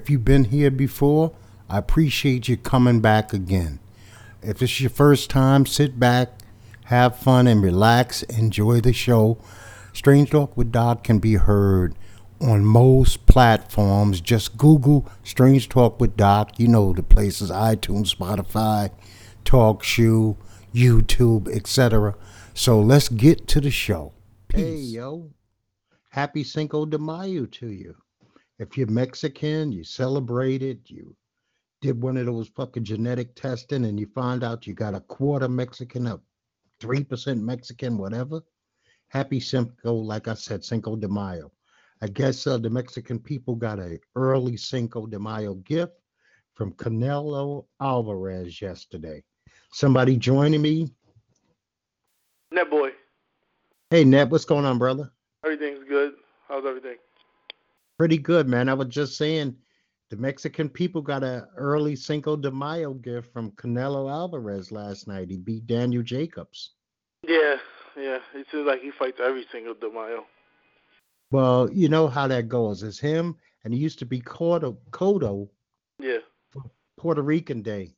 If you've been here before, I appreciate you coming back again. If it's your first time, sit back, have fun, and relax. Enjoy the show. Strange Talk with Doc can be heard on most platforms. Just Google Strange Talk with Doc. You know the places iTunes, Spotify, TalkShoe, YouTube, etc. So let's get to the show. Hey, yo. Happy Cinco de Mayo to you. If you're Mexican, you celebrate it, you did one of those fucking genetic testing and you find out you got a quarter Mexican, a 3% Mexican, whatever. Happy Cinco, like I said, Cinco de Mayo. I guess uh, the Mexican people got a early Cinco de Mayo gift from Canelo Alvarez yesterday. Somebody joining me? Net boy. Hey, Net, what's going on, brother? Everything's good. How's everything? Pretty good, man. I was just saying the Mexican people got a early Cinco de Mayo gift from Canelo Alvarez last night. He beat Daniel Jacobs. Yeah, yeah. It seems like he fights every single de Mayo. Well, you know how that goes. It's him, and he used to be Cotto, Cotto Yeah. for Puerto Rican Day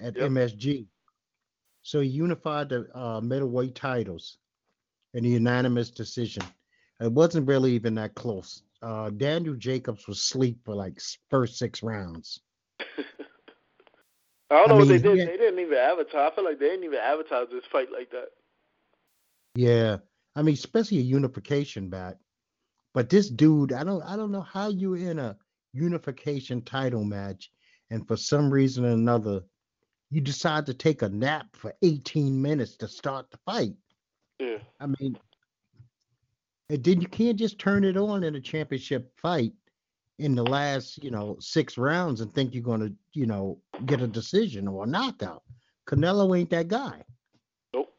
at Yep. MSG. So he unified the uh, middleweight titles in a unanimous decision. It wasn't really even that close. Uh, Daniel Jacobs was asleep for like first six rounds. I don't I know what they did. Had, they didn't even advertise. I feel like they didn't even advertise this fight like that. Yeah, I mean, especially a unification back. But this dude, I don't, I don't know how you in a unification title match, and for some reason or another, you decide to take a nap for 18 minutes to start the fight. Yeah. I mean, and then you can't just turn it on in a championship fight in the last, you know, six rounds and think you're going to, you know, get a decision or a knockout. Canelo ain't that guy. Nope.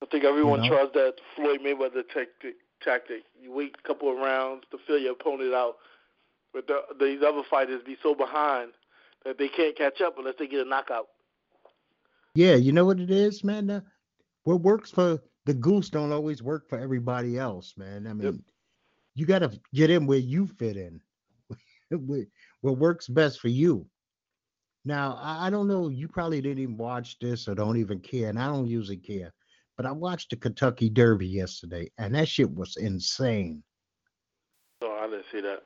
I think everyone know? tries that Floyd Mayweather tactic. Tactic. You wait a couple of rounds to feel your opponent out, but the, these other fighters be so behind that they can't catch up unless they get a knockout. Yeah, you know what it is, man. Uh, what works for the goose don't always work for everybody else, man. I mean, you got to get in where you fit in. Where- what works best for you. Now, I, I don't know. You probably didn't even watch this or don't even care, and I don't usually care. But I watched the Kentucky Derby yesterday, and that shit was insane. So I didn't see that.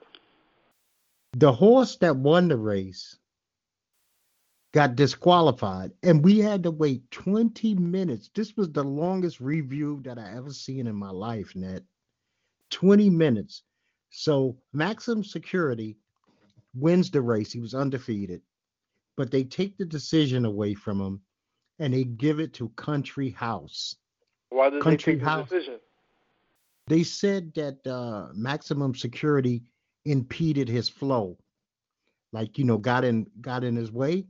The horse that won the race got disqualified, and we had to wait 20 minutes. This was the longest review that I ever seen in my life, Ned. 20 minutes. So Maximum Security wins the race. He was undefeated, but they take the decision away from him and they give it to Country House. Why did Country they take House. the decision? They said that uh, Maximum Security impeded his flow, like you know, got in got in his way.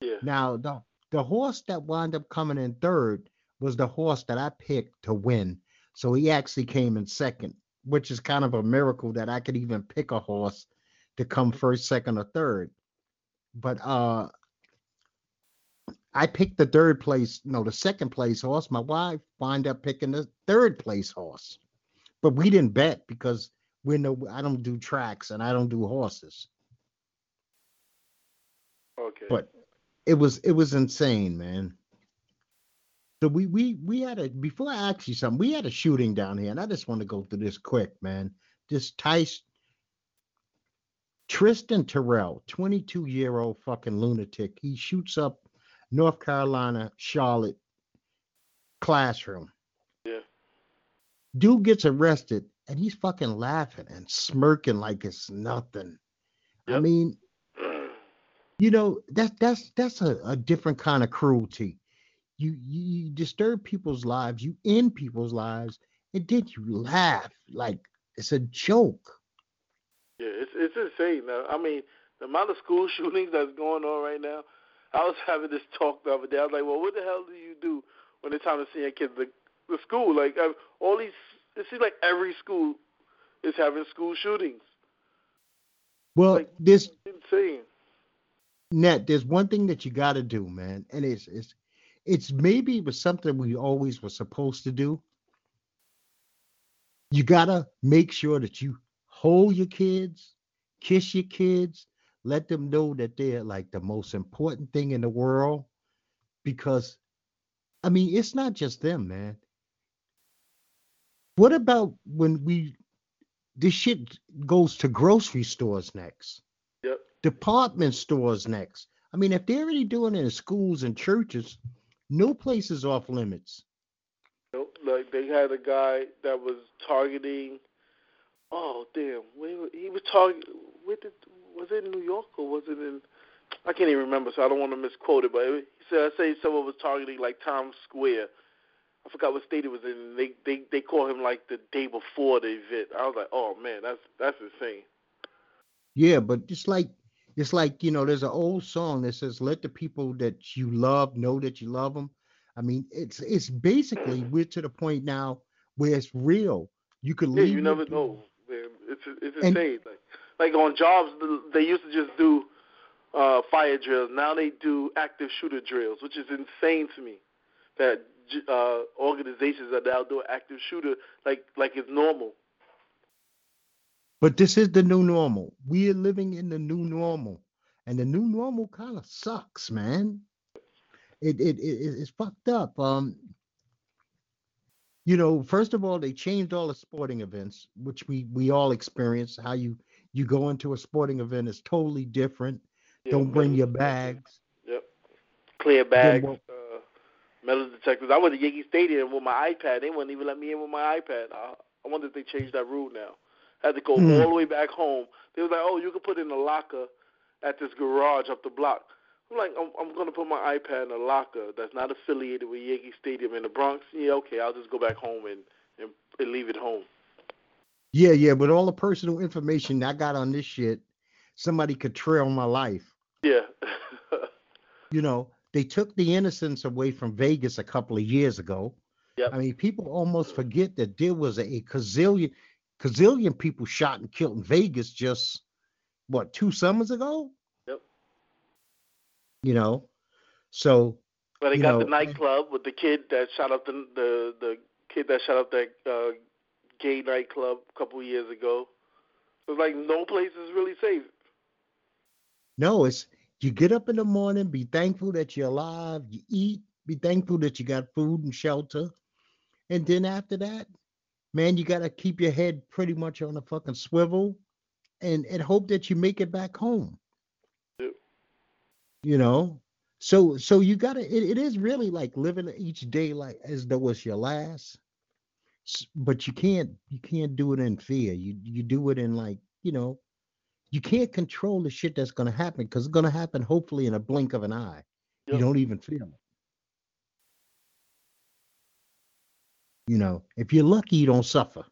Yeah. Now the the horse that wound up coming in third was the horse that I picked to win. So he actually came in second, which is kind of a miracle that I could even pick a horse to come first, second, or third. But uh I picked the third place, no, the second place horse. My wife wound up picking the third place horse. But we didn't bet because we know I don't do tracks and I don't do horses. Okay. But it was it was insane, man. So we we we had a before I ask you something, we had a shooting down here, and I just want to go through this quick, man. This Tice Trystan Terrell, 22 year old fucking lunatic. He shoots up North Carolina, Charlotte classroom. Yeah. Dude gets arrested and he's fucking laughing and smirking like it's nothing. I mean, you know that's that's that's a, a different kind of cruelty you, you you disturb people's lives you end people's lives and then you laugh like it's a joke Yeah, it's it's insane. Now, I mean, the amount of school shootings that's going on right now. I was having this talk the other day. I was like, "Well, what the hell do you do when it's time to send your kids to the school? Like uh, all these, it seems like every school is having school shootings. well Like- this Insane. Net there's one thing that you got to do man and it's it's it's maybe it was something we always were supposed to do you got to make sure that you hold your kids kiss your kids, let them know that they're like the most important thing in the world. Because, I mean, it's not just them, man. What about when we this shit goes to grocery stores next? Department stores next. I mean, if they're already doing it in schools and churches, no place is off limits. Like they had a guy that was targeting. Oh damn! Where, he was targeting. Where did was it in New York or was it in? I can't even remember, so I don't want to misquote it. But he said I say someone was targeting like Times Square. I forgot what state it was in. They they they call him like the day before the event. I was like, oh man, that's that's insane. Yeah, but it's like it's like you know, there's an old song that says, "Let the people that you love know that you love them." I mean, it's it's basically we're to the point now where it's real. You could Yeah, leave. you never know. Man. It's it's And- insane. like like on jobs, they used to just do uh fire drills. Now they do active shooter drills, which is insane to me. That uh organizations are now doing active shooter like like it's normal. But this is the new normal. We are living in the new normal, and the new normal kind of sucks, man. It it, it it's fucked up. Um, you know, first of all, they changed all the sporting events, which we we all experience. How you you go into a sporting event is totally different. Don't bring your bags. Yep. Clear bags, uh, metal detectors. I went to Yankee Stadium with my iPad. They wouldn't even let me in with my iPad. I, I wonder if they changed that rule now. I had to go Hmm. all the way back home. They was like, "Oh, you can put it in a locker at this garage up the block." I'm like, "I'm, I'm going to put my iPad in a locker that's not affiliated with Yankee Stadium in the Bronx." Yeah, okay, I'll just go back home and and, and leave it home. Yeah, yeah, but all the personal information I got on this shit, somebody could trail my life. Yeah. You know, they took the innocence away from Vegas a couple of years ago. Yep. I mean, people almost forget that there was a, a gazillion, gazillion people shot and killed in Vegas just what two summers ago. Yep. You know, so But they got know, the nightclub with the kid that shot up the the the kid that shot up that uh, gay nightclub a couple of years ago. It's like no place is really safe. no, it's you get up in the morning, be thankful that you're alive, you eat, be thankful that you got food and shelter, and then after that, man, you gotta keep your head pretty much on a fucking swivel, and and hope that you make it back home. Yep. You know, so so you gotta. It, it is really like living each day like as though it's your last, but you can't you can't do it in fear. You you do it in like you know, you can't control the shit that's gonna happen because it's gonna happen hopefully in a blink of an eye. You don't even feel it. You know, if you're lucky, you don't suffer.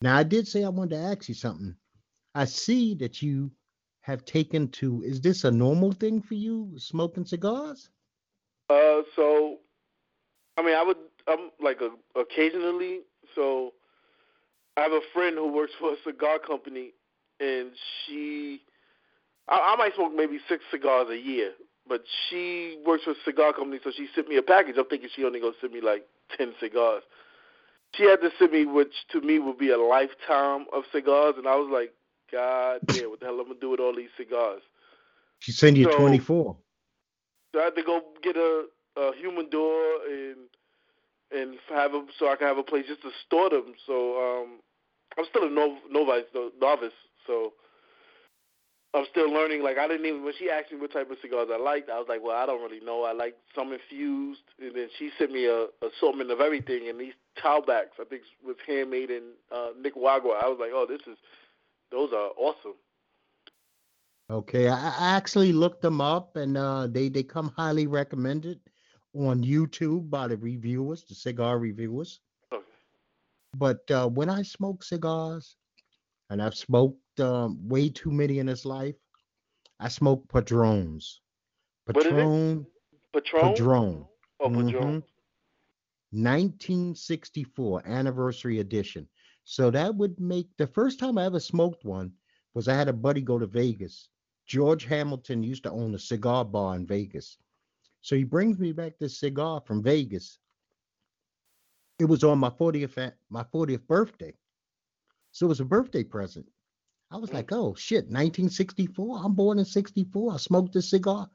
Now, I did say I wanted to ask you something. I see that you have taken to, is this a normal thing for you, smoking cigars? Uh, so I mean, I would I'm like a, occasionally. So I have a friend who works for a cigar company, and she I, I might smoke maybe six cigars a year, but she works for a cigar company, so she sent me a package. I'm thinking she only gonna send me like ten cigars. She had to send me, which to me would be a lifetime of cigars, and I was like, God damn, what the hell am I'm gonna do with all these cigars? She sent you So- 24. So I had to go get a, a humidor and and have them so I can have a place just to store them. So um, I'm still a nov- novice, novice. So I'm still learning. Like I didn't even when she asked me what type of cigars I liked, I was like, well, I don't really know. I like some infused, and then she sent me a assortment of everything. And these Tabaks, I think, was handmade in uh, Nicaragua. I was like, oh, this is those are awesome. Okay, I, I actually looked them up and uh, they, they come highly recommended on YouTube by the reviewers, the cigar reviewers. Okay. But uh, when I smoke cigars, and I've smoked um, way too many in this life, I smoke Padrones. What is it? Patron. Padron. Oh. Mhm. 1964 anniversary edition. So that would make the first time I ever smoked one was I had a buddy go to Vegas. George Hamilton used to own a cigar bar in Vegas. So he brings me back this cigar from Vegas. It was on my 40th my 40th birthday. So it was a birthday present. I was like, oh shit, 1964. I'm born in 64. I smoked a cigar.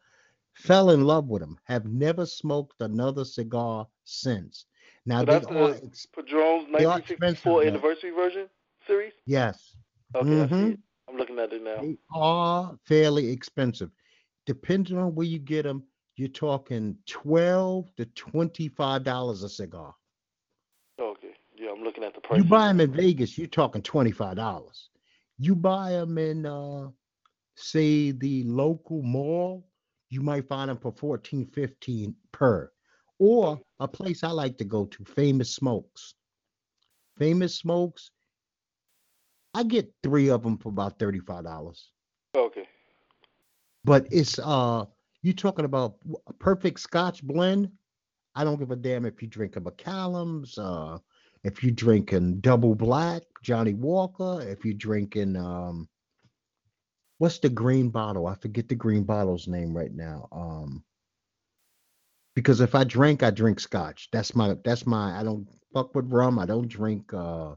Fell in love with them. Have never smoked another cigar since. Now So that's are the ex- Padron's 1964 expensive, man. anniversary version series. yes, Okay, mm-hmm. I'm looking at it now. they are fairly expensive. Depending on where you get them, you're talking 12 to 25 dollars a cigar. I'm looking at the price. You buy them in Vegas, you're talking twenty-five dollars. You buy them in, uh, say, the local mall, you might find them for 14, 15 per. Or a place I like to go to, Famous Smokes. Famous Smokes, I get three of them for about thirty-five dollars. Okay. But it's uh, you talking about a perfect Scotch blend. I don't give a damn if you drink a Macallum's, uh, if you're drinking double black, Johnnie Walker, if you're drinking um, what's the green bottle? I forget the green bottle's name right now. Um, because if I drink, I drink Scotch. That's my that's my. I don't fuck with rum. I don't drink uh,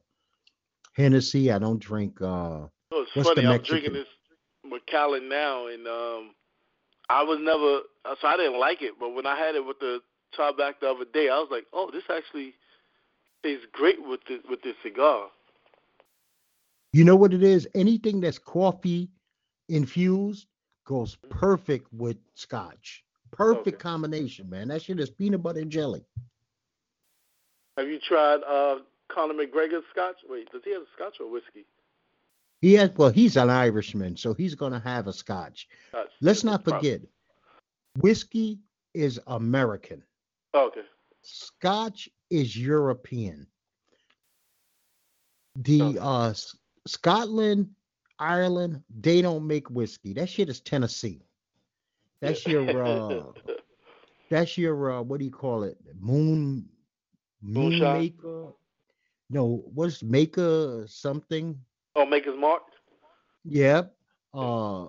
Hennessy. I don't drink. uh Oh, it's What's the funny. I'm drinking this Macallan now, and um, I was never so I didn't like it, but when I had it with the Tabak the other day, I was like, oh, this actually tastes great with this with this cigar. You know what it is? Anything that's coffee infused goes perfect with scotch. Perfect Okay. combination, man. That shit is peanut butter and jelly. Have you tried uh, Conor McGregor's Scotch? Wait, does he have Scotch or whiskey? He has well, he's an Irishman, so he's gonna have a scotch. Scotch. Let's not forget, whiskey is American. Oh, okay. Scotch is European. The uh Scotland, Ireland, they don't make whiskey. That shit is Tennessee. That's your uh that's your uh what do you call it? Moon moon Moonshine? maker. No, what's maker something? oh, Maker's Mark. Yep. Uh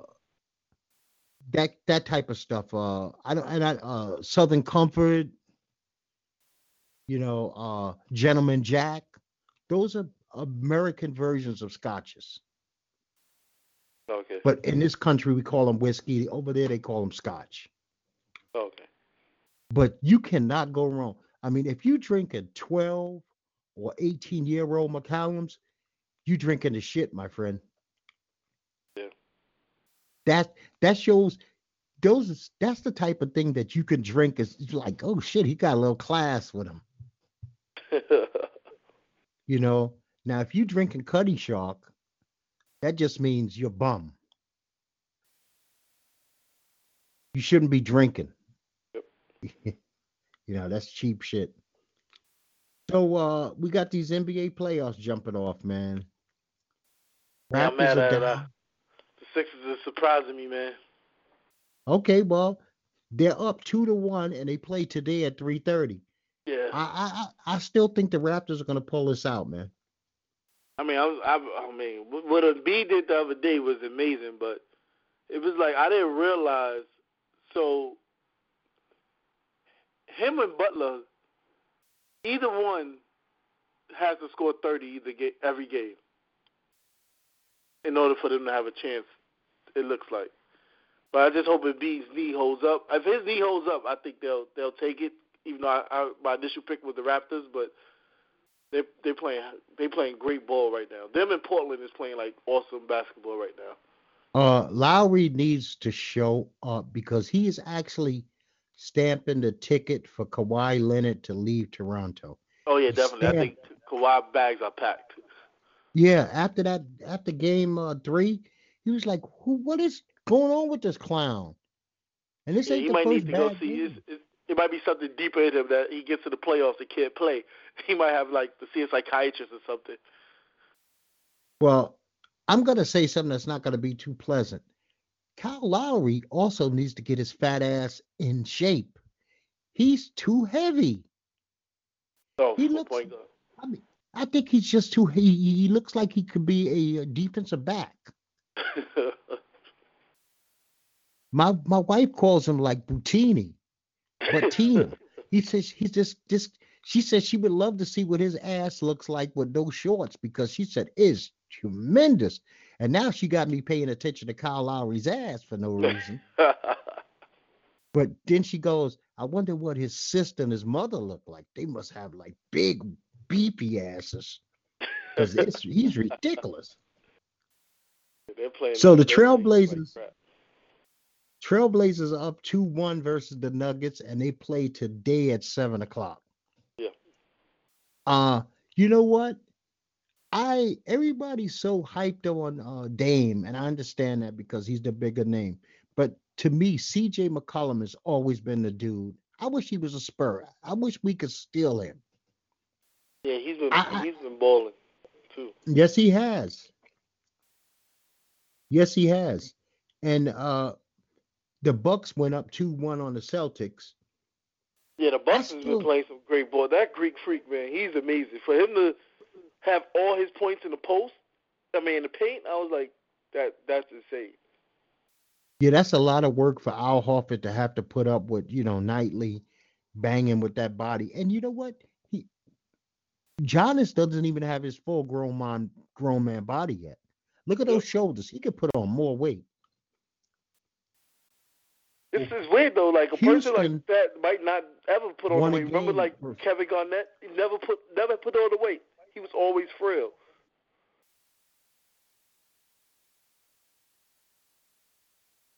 that that type of stuff. Uh I don't and I uh Southern Comfort, you know, uh Gentleman Jack. Those are American versions of scotches. Okay. But in this country we call them whiskey. Over there they call them scotch. Okay. But you cannot go wrong. I mean, if you drink a 12 or 18 year old Macallum's, you drinking the shit, my friend. Yeah. That that shows those that's the type of thing that you can drink is like, oh shit, he got a little class with him. You know. Now if you drinking Cutty Sark, that just means you're bum. You shouldn't be drinking. Yep. you know, that's cheap shit. So uh we got these NBA playoffs jumping off, man. Yeah, I'm mad at, uh, the Sixers are surprising me, man. Okay, well, they're up two to one and they play today at 3:30. Yeah. I I I still think the Raptors are gonna pull this out, man. I mean, I, I, I mean, what what Embiid did the other day was amazing, but it was like I didn't realize. So him and Butler, either one has to score thirty either ga- every game in order for them to have a chance. It looks like, but I just hope Embiid's knee holds up. If his knee holds up, I think they'll they'll take it. Even though I, I, my initial pick was the Raptors, but they they playing they playing great ball right now. Them in Portland is playing like awesome basketball right now. Uh Lowry needs to show up because he is actually stamping the ticket for Kawhi Leonard to leave Toronto. Oh yeah, He's definitely. I think Kawhi bags are packed. Yeah, after that, after game uh, three, he was like, "Who? What is going on with this clown?" And this Yeah, ain't he the might first need to go bad see. game. It's, it's, it might be something deeper in him that he gets to the playoffs and can't play. He might have like to see a psychiatrist or something. Well, I'm gonna say something that's not gonna be too pleasant. Kyle Lowry also needs to get his fat ass in shape. He's too heavy. Oh, He looks- point. I mean, I think he's just too. He, he looks like he could be a, defensive back. My my wife calls him like Boutini, Bottini. he says he's just just. She says she would love to see what his ass looks like with no shorts because she said is tremendous. And now she got me paying attention to Kyle Lowry's ass for no reason. but then she goes, I wonder what his sister and his mother look like. They must have like big beefy asses. Because he's ridiculous. So the they're like Trailblazers- crap. Trailblazers are up 2 1 versus the Nuggets, and they play today at 7 o'clock. Yeah. Uh, you know what? I everybody's so hyped on uh Dame, and I understand that because he's the bigger name. But to me, CJ McCollum has always been the dude. I wish he was a Spur. I wish we could steal him. Yeah, he's been I- he's been balling too. Yes, he has. Yes, he has. And uh the Bucks went up 2-1 on the Celtics. Yeah, the Bucks has been playing some great ball. That Greek freak man, he's amazing. For him to have all his points in the post, I mean in the paint, I was like, that that's insane. Yeah, that's a lot of work for Al Horford to have to put up with, you know, nightly banging with that body. And you know what? He Giannis doesn't even have his full grown man grown man body yet. Look at those shoulders. He could put on more weight. This is weird though. Like a person like that might not ever put on the weight. Remember, like Kevin Garnett, he never put never put on the weight. He was always frail.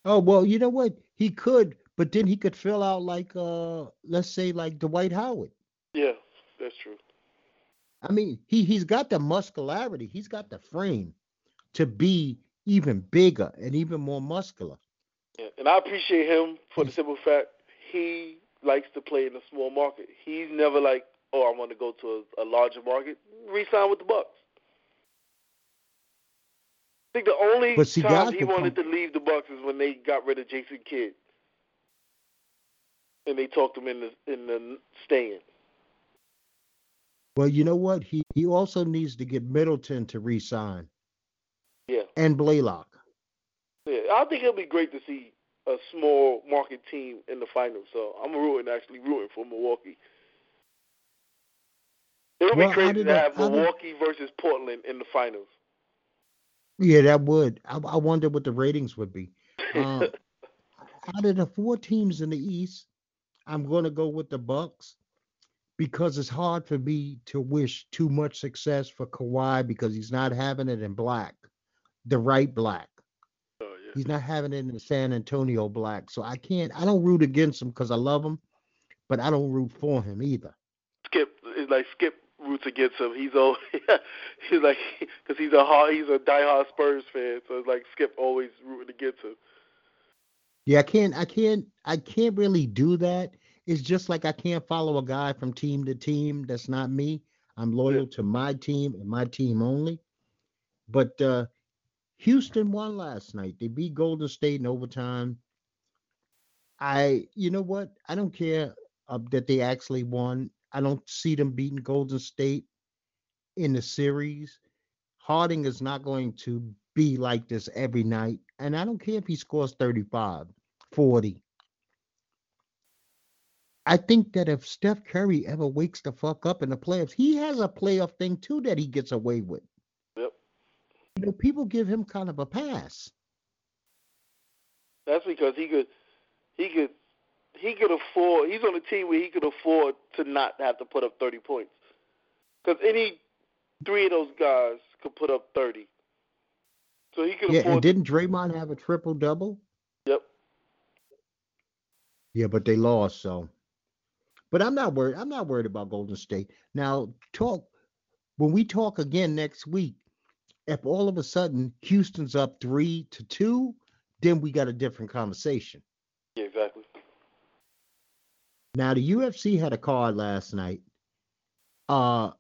Oh well, you know what? He could, but then he could fill out like uh let's say like Dwight Howard. Yeah, that's true. I mean, he he's got the muscularity, he's got the frame to be even bigger and even more muscular. Yeah, and I appreciate him for the simple fact he likes to play in a small market. He's never like, oh, I want to go to a, a larger market. Resign with the Bucks. I think the only But time he wanted to leave the Bucks is when they got rid of Jason Kidd, and they talked him in the in the staying. Well, you know what? He he also needs to get Middleton to re-sign Yeah, and Blaylock. Yeah. I think it'll be great to see a small market team in the finals. So I'm rooting, actually rooting for Milwaukee. It'll Well, be I crazy to have I Milwaukee versus Portland in the finals. Yeah, that would. I, I wonder what the ratings would be. Uh, out of the four teams in the East, I'm going to go with the Bucks because it's hard for me to wish too much success for Kawhi because he's not having it in black, the right black. Yeah. He's not having it in the San Antonio black. So I can't. I don't root against him because I love him, but I don't root for him either. Skip is like Skip roots against him. He's all he's like because he's a hard, he's a diehard Spurs fan, so it's like Skip always rooting against him. Yeah, I can't. I can't. I can't really do that. It's just like I can't follow a guy from team to team. That's not me. I'm loyal to my team and my team only. But uh Houston won last night. They beat Golden State in overtime. I, you know what? I don't care uh, that they actually won. I don't see them beating Golden State in the series. Harden is not going to be like this every night. And I don't care if he scores 35, 40. I think that if Steph Curry ever wakes the fuck up in the playoffs, he has a playoff thing too that he gets away with. You know, people give him kind of a pass. that's because he could he could he could afford. He's on a team where he could afford to not have to put up thirty points because any three of those guys could put up thirty. So he could Yeah, afford. and didn't Draymond have a triple double? yep. Yeah, but they lost, so. But I'm not worried. I'm not worried about Golden State. Now, talk when we talk again next week. If all of a sudden Houston's up three to two, then we got a different conversation. Yeah, exactly. Now, the UFC had a card last night. Uh,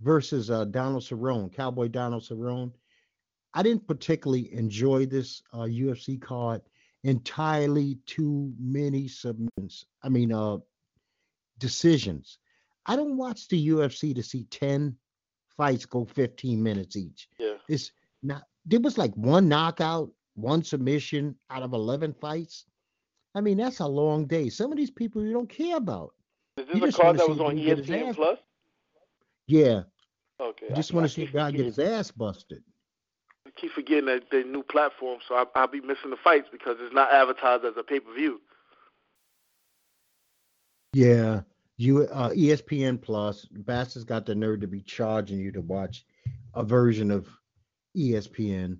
versus uh, Donald Cerrone, Cowboy Donald Cerrone. I didn't particularly enjoy this uh, UFC card. Entirely too many submissions. I mean, uh, decisions. I don't watch the UFC to see ten fights go 15 minutes each. Yeah. It's not. There was like one knockout, one submission out of 11 fights. I mean, that's a long day. Some of these people you don't care about. Is You this a card that was on if he can get his ESPN Plus? Yeah. Okay. I just want to see a guy get his ass busted. I keep forgetting that the new platform, so I, I'll be missing the fights because it's not advertised as a pay per view. Yeah, you uh, ESPN Plus. Bass has got the nerve to be charging you to watch a version of ESPN.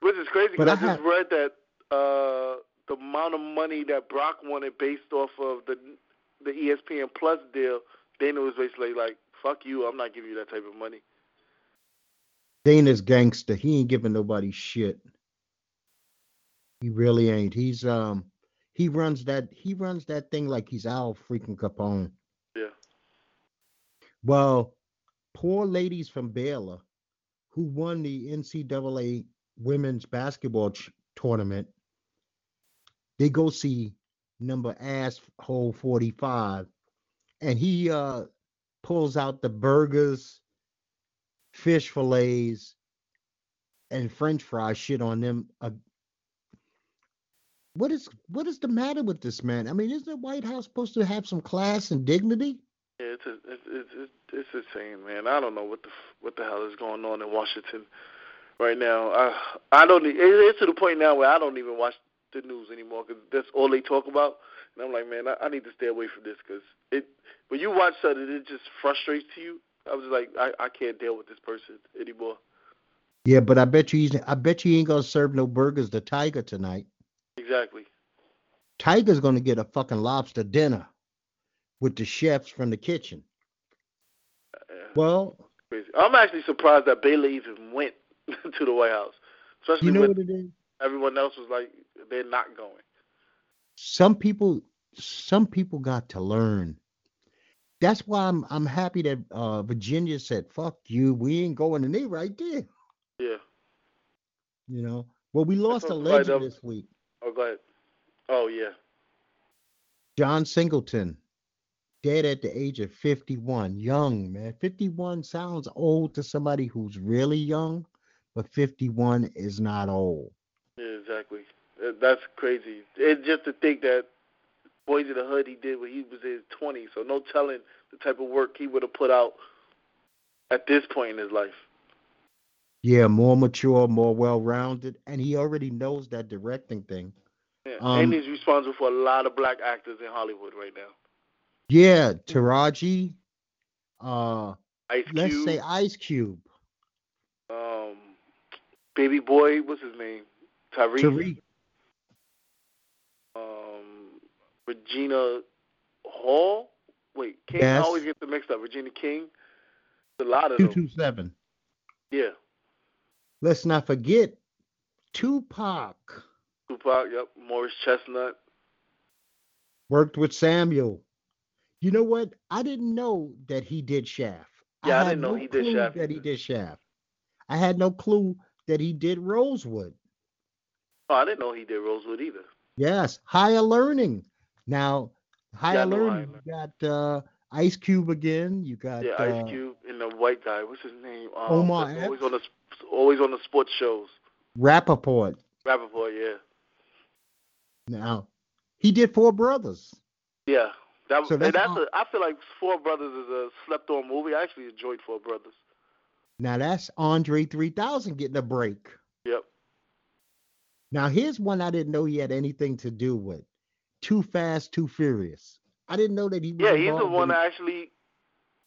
Which is crazy because I I, just read that uh, the amount of money that Brock wanted based off of the the ESPN Plus deal, Dana was basically like, "Fuck you, I'm not giving you that type of money." Dana's gangster. He ain't giving nobody shit. He really ain't. He's um he runs that he runs that thing like he's Al freaking Capone. Yeah. Well, poor ladies from Baylor who won the NCAA women's basketball ch- tournament, they go see number asshole 45 and he uh pulls out the burgers, fish fillets, and french fry shit on them. Uh, what is what is the matter with this man? I mean, isn't the White House supposed to have some class and dignity? Yeah, it's a, it's it's it's insane, man. I don't know what the f- what the hell is going on in Washington right now. I I don't. it- It's to the point now where I don't even watch the news anymore because that's all they talk about. And I'm like, man, I, I need to stay away from this because it. When you watch something, it just frustrates you. I was like, I I can't deal with this person anymore. Yeah, but I bet you he's I bet you he ain't gonna serve no burgers to Tiger tonight. Exactly. Tiger's gonna get a fucking lobster dinner with the chefs from the kitchen. Yeah, Well, crazy. I'm actually surprised that Baylor even went to the White House, especially you know when what it is? everyone else was like, they're not going. Some people some people got to learn. That's why I'm I'm happy that uh Virginia said, fuck you, we ain't going and they right there. Yeah. You know. Well, we lost a legend this week. Oh, go ahead. Oh yeah. John Singleton, dead at the age of 51. Young, man. 51 sounds old to somebody who's really young, but 51 is not old. Yeah, exactly. Uh, That's crazy. It's just to think that Boyz n the Hood he did when he was in his 20s, so no telling the type of work he would have put out at this point in his life. Yeah, more mature, more well rounded, and he already knows that directing thing. Yeah. Um, and he's responsible for a lot of black actors in Hollywood right now. Yeah, Taraji, uh, Ice let's say Ice Cube, um, Baby Boy, what's his name? Tyrese. Tariq. Um, Regina Hall. Wait, King. Yes. I always get them mixed up. Regina King. It's A lot of them. 227. Yeah. Let's not forget Tupac Tupac. Yep. Morris Chestnut. worked with Samuel. You know what? I didn't know that he did Shaft. Yeah, I had didn't know no he did Shaft That he did Shaft. I had no clue that he did Rosewood. Oh, I didn't know he did Rosewood either. Yes, higher learning. Now, higher I know learning. You got uh, Ice Cube again. You got Yeah, uh, Ice Cube and the white guy. What's his name? Um, Omar always on the always on the sports shows. Rapaport. Rapaport, yeah, Now, he did Four Brothers. yeah. That So and that's that's a. I feel like Four Brothers is a slept-on movie. I actually enjoyed Four Brothers. Now that's Andre 3000 getting a break. Yep. Now here's one I didn't know he had anything to do with. Too Fast, Too Furious. I didn't know that he Yeah, he's the one that actually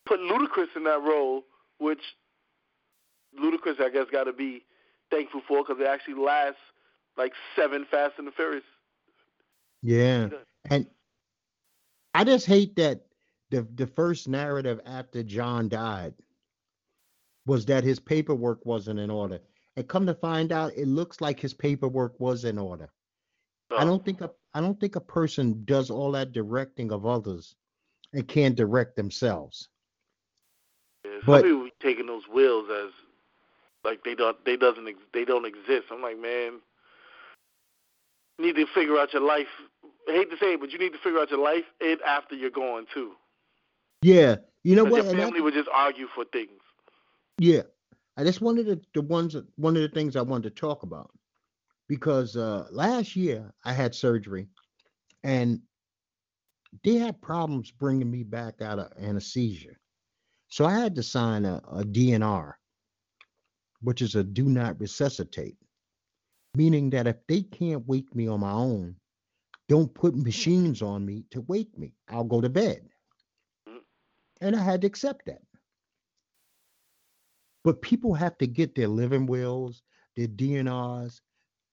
put Ludacris in that role, which Ludacris, I guess, got to be thankful for because it actually lasts like seven Fast and the Furious. Yeah. And I just hate that the the first narrative after John died was that his paperwork wasn't in order. And come to find out, it looks like his paperwork was in order. I oh. don't think a I don't think a person does all that directing of others and can't direct themselves. yeah, but- taking those wills as like they don't they doesn't ex- they don't exist. I'm like, man, you need to figure out your life. I hate to say it, but you need to figure out your life and after you're gone too. Yeah, you know what? your family would just argue for things. Yeah, and that's one of the, the ones that- one of the things I wanted to talk about because uh, last year I had surgery and they had problems bringing me back out of anesthesia. So I had to sign a, a DNR, which is a do not resuscitate, meaning that if they can't wake me on my own, don't put machines on me to wake me. I'll go to bed. Mm. And I had to accept that. But people have to get their living wills, their DNRs.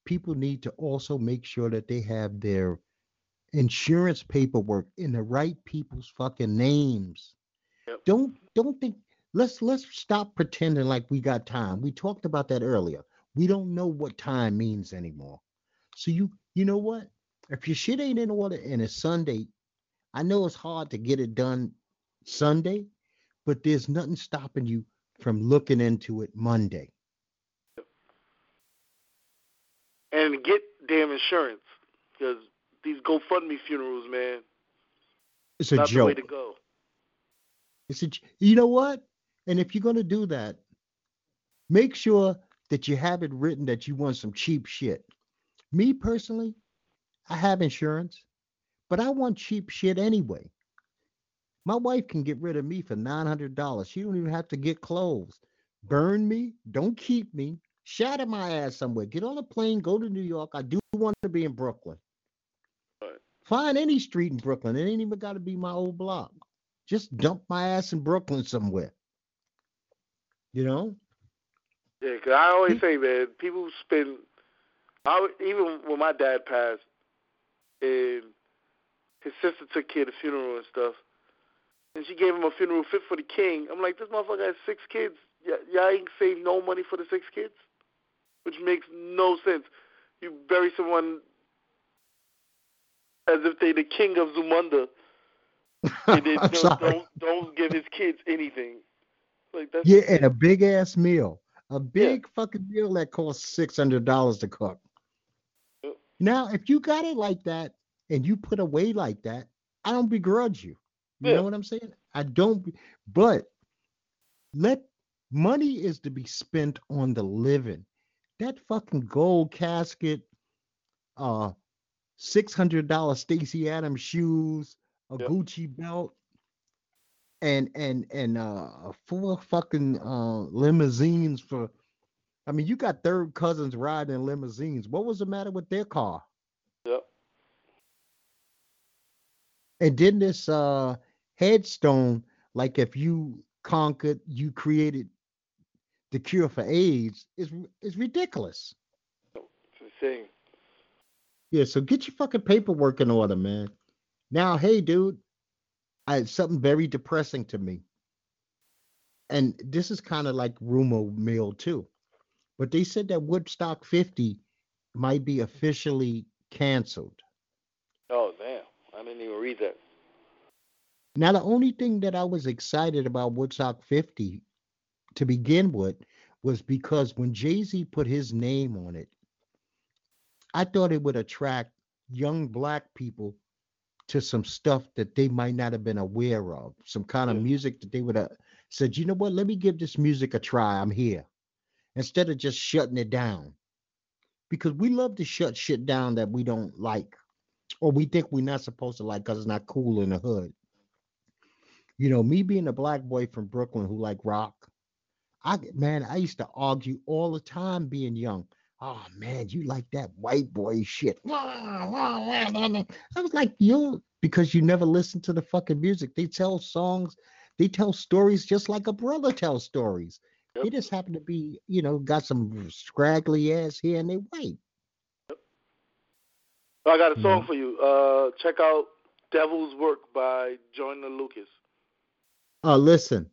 People need to also make sure that they have their insurance paperwork in the right people's fucking names. Yep. Don't don't think let's let's stop pretending like we got time. We talked about that earlier. We don't know what time means anymore. So you you know what? If your shit ain't in order and it's Sunday, I know it's hard to get it done Sunday, but there's nothing stopping you from looking into it Monday. And get damn insurance because these GoFundMe funerals, man, It's a not the way joke. to go. It's a, you know what? And if you're going to do that, make sure that you have it written that you want some cheap shit. Me personally, I have insurance, but I want cheap shit anyway. My wife can get rid of me for $900. She don't even have to get clothes. Burn me, don't keep me, shatter my ass somewhere. Get on a plane, go to New York. I do want to be in Brooklyn. Right. Find any street in Brooklyn. It ain't even got to be my old block. Just dump my ass in Brooklyn somewhere. You know? Yeah, 'cause I always say, man, people spend. I even when my dad passed, and his sister took care of the funeral and stuff, and she gave him a funeral fit for the king. I'm like, this motherfucker has six kids. Y- y'all ain't saved no money for the six kids, which makes no sense. You bury someone as if they the king of Zamunda, and then don't, don't don't give his kids anything. Like that's Yeah, and a big ass meal. A big fucking meal that costs six hundred dollars to cook. Yep. Now, if you got it like that and you put away like that, I don't begrudge you. You Yeah. know what I'm saying? I don't but let money is to be spent on the living. That fucking gold casket, uh six hundred dollar Stacy Adams shoes, a Yep. Gucci belt, and and and uh four fucking uh limousines for I mean you got third cousins riding in limousines. What was the matter with their car? Yep. And then this uh headstone, like if you conquered, you created the cure for AIDS, is is ridiculous. It's insane. Yeah, so get your fucking paperwork in order, man. Now, hey, dude, I something very depressing to me. And this is kind of like rumor mill too. But they said that Woodstock 50 might be officially canceled. Oh damn! I didn't even read that. Now, the only thing that I was excited about Woodstock 50 to begin with was because when Jay Z put his name on it, I thought it would attract young black people to some stuff that they might not have been aware of, some kind of Yeah. music that they would have said, you know what, let me give this music a try. I'm here. Instead of just shutting it down. Because we love to shut shit down that we don't like or we think we're not supposed to like because it's not cool in the hood. You know, me being a black boy from Brooklyn who like rock, I man, I used to argue all the time being young. Oh man, you like that white boy shit. I was like, you because you never listen to the fucking music. They tell songs, they tell stories just like a brother tells stories. They just happen to be, you know, got some scraggly ass here and they white. I got a song Mhm. for you. Uh, check out "Devil's Work" by Joyner Lucas. Uh listen,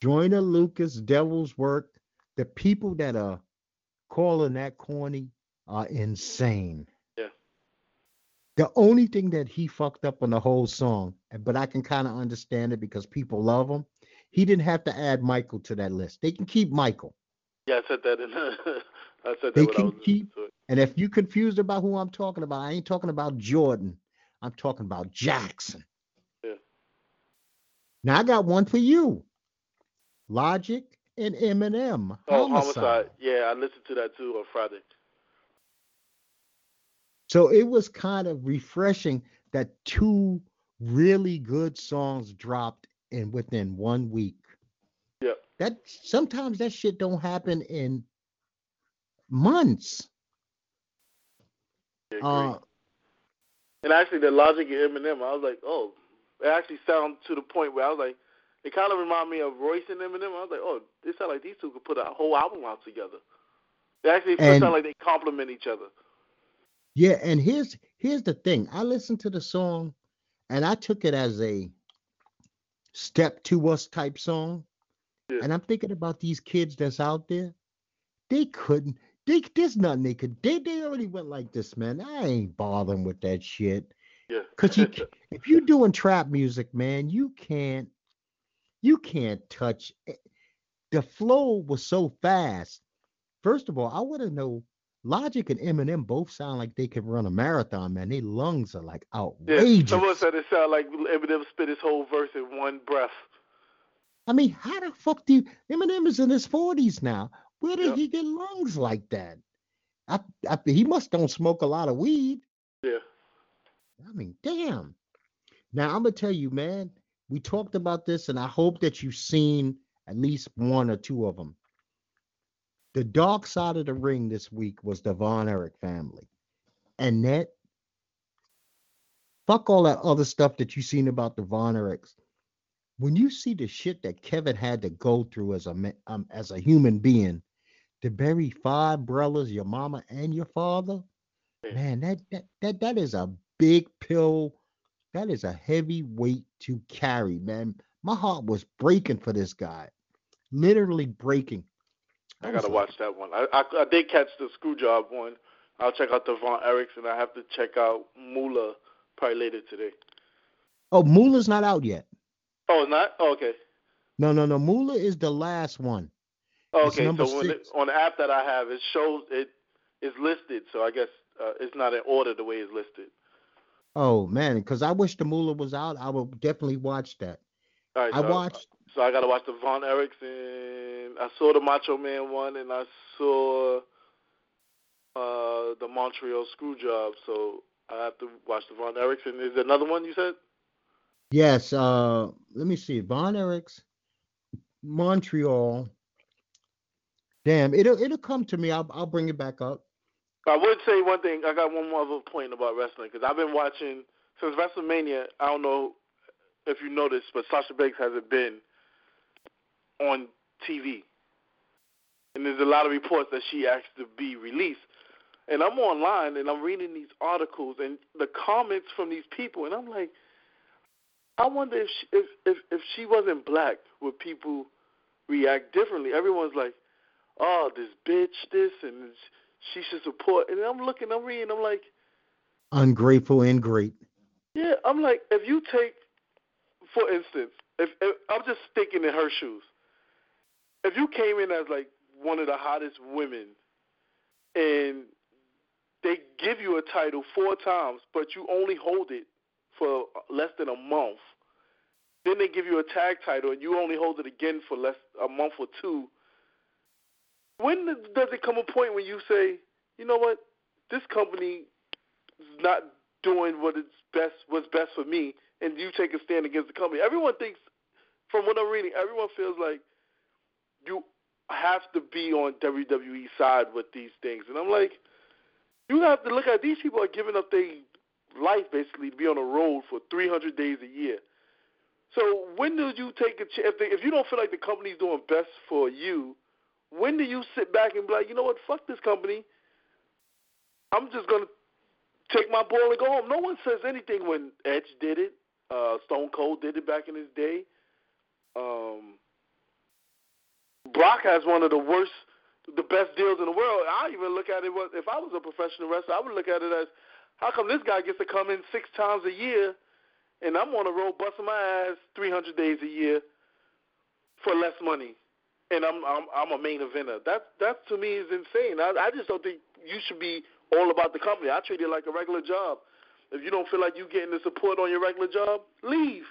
Joyner Lucas, Devil's Work, the people that are calling that corny are insane. Yeah. The only thing that he fucked up on the whole song, but I can kind of understand it because people love him. He didn't have to add Michael to that list. They can keep Michael. Yeah, I said that in. I said that They can was keep-. And if you confused about who I'm talking about, I ain't talking about Jordan. I'm talking about Jackson. Yeah. Now I got one for you. Logic and Eminem. Oh, homicide. Yeah, I listened to that too on Friday. So it was kind of refreshing that two really good songs dropped in within one week. Yeah. That sometimes that shit don't happen in months. Yeah, uh, and actually, the logic of Eminem, I was like, oh, it actually sounds to the point where I was like, it kind of reminded me of Royce and Eminem. I was like, oh, it sounds like these two could put a whole album out together. They actually and, sound like they complement each other. Yeah, and here's here's the thing. I listened to the song, and I took it as a step to us type song. Yeah. And I'm thinking about these kids that's out there. They couldn't. They, there's nothing they could. They they already went like this, man. I ain't bothering with that shit. Yeah. Cause you, if you're doing trap music, man, you can't, you can't touch. It. The flow was so fast. First of all, I want to know. Logic and Eminem both sound like they could run a marathon, man. Their lungs are like outrageous. Yeah, someone said it sounded like Eminem spit his whole verse in one breath. I mean, how the fuck do you? Eminem is in his forties now. Where did yep. he get lungs like that? I, I, he must don't smoke a lot of weed. Yeah. I mean, damn. Now I'm gonna tell you, man. We talked about this, and I hope that you've seen at least one or two of them. The dark side of the ring this week was the Von Erich family, and that fuck all that other stuff that you've seen about the Von Erichs when you see the shit that Kevin had to go through as a um, as a human being to bury five brothers, your mama and your father, man, that that that, that is a big pill. That is a heavy weight to carry, man. My heart was breaking for this guy, literally breaking. I, gotta watch that one. I, I, I did catch the screw job one. I'll check out the Von Erichs, and I have to check out Moolah probably later today. Oh, Moolah's not out yet. Oh, it's not oh, okay. No, no, no. Moolah is the last one. Oh, okay, so on the app that I have, it shows it is listed. So I guess uh, it's not in order the way it's listed. Oh man, because I wish the Moolah was out. I would definitely watch that. All right, I so, watched. So I got to watch the Von Erichs, and I saw the Macho Man one, and I saw uh, the Montreal Screwjob. So I have to watch the Von Erichs. And is there another one you said? Yes. Uh, let me see. Von Erichs, Montreal. Damn, it'll it'll come to me. I'll I'll bring it back up. I would say one thing. I got one more other point about wrestling because I've been watching since WrestleMania. I don't know if you noticed, but Sasha Banks hasn't been on TV, and there's a lot of reports that she asked to be released. And I'm online and I'm reading these articles and the comments from these people, and I'm like, I wonder if she, if if if she wasn't black, would people react differently? Everyone's like, "Oh, this bitch, this, and she should support." And I'm looking, I'm reading, I'm like, ungrateful and great. Yeah, I'm like, if you take, for instance, if, if I'm just thinking in her shoes, if you came in as like one of the hottest women, and they give you a title four times, but you only hold it for less than a month. Then they give you a tag title and you only hold it again for less a month or two. When does it come a point when you say, you know what, this company is not doing what is best what's best for me, and you take a stand against the company? Everyone thinks, from what I'm reading, everyone feels like you have to be on WWE side with these things, and I'm like, you have to look at these people are giving up their life basically to be on the road for 300 days a year. So when do you take a chance? If, if you don't feel like the company's doing best for you, when do you sit back and be like, you know what, fuck this company. I'm just gonna take my ball and go home. No one says anything when Edge did it. Uh, Stone Cold did it back in his day. Um, Brock has one of the worst, the best deals in the world. I even look at it. If I was a professional wrestler, I would look at it as how come this guy gets to come in six times a year, and I'm on the road busting my ass 300 days a year for less money, and I'm I'm, I'm a main eventer. That that to me is insane. I, I just don't think you should be all about the company. I treat it like a regular job. If you don't feel like you're getting the support on your regular job, leave.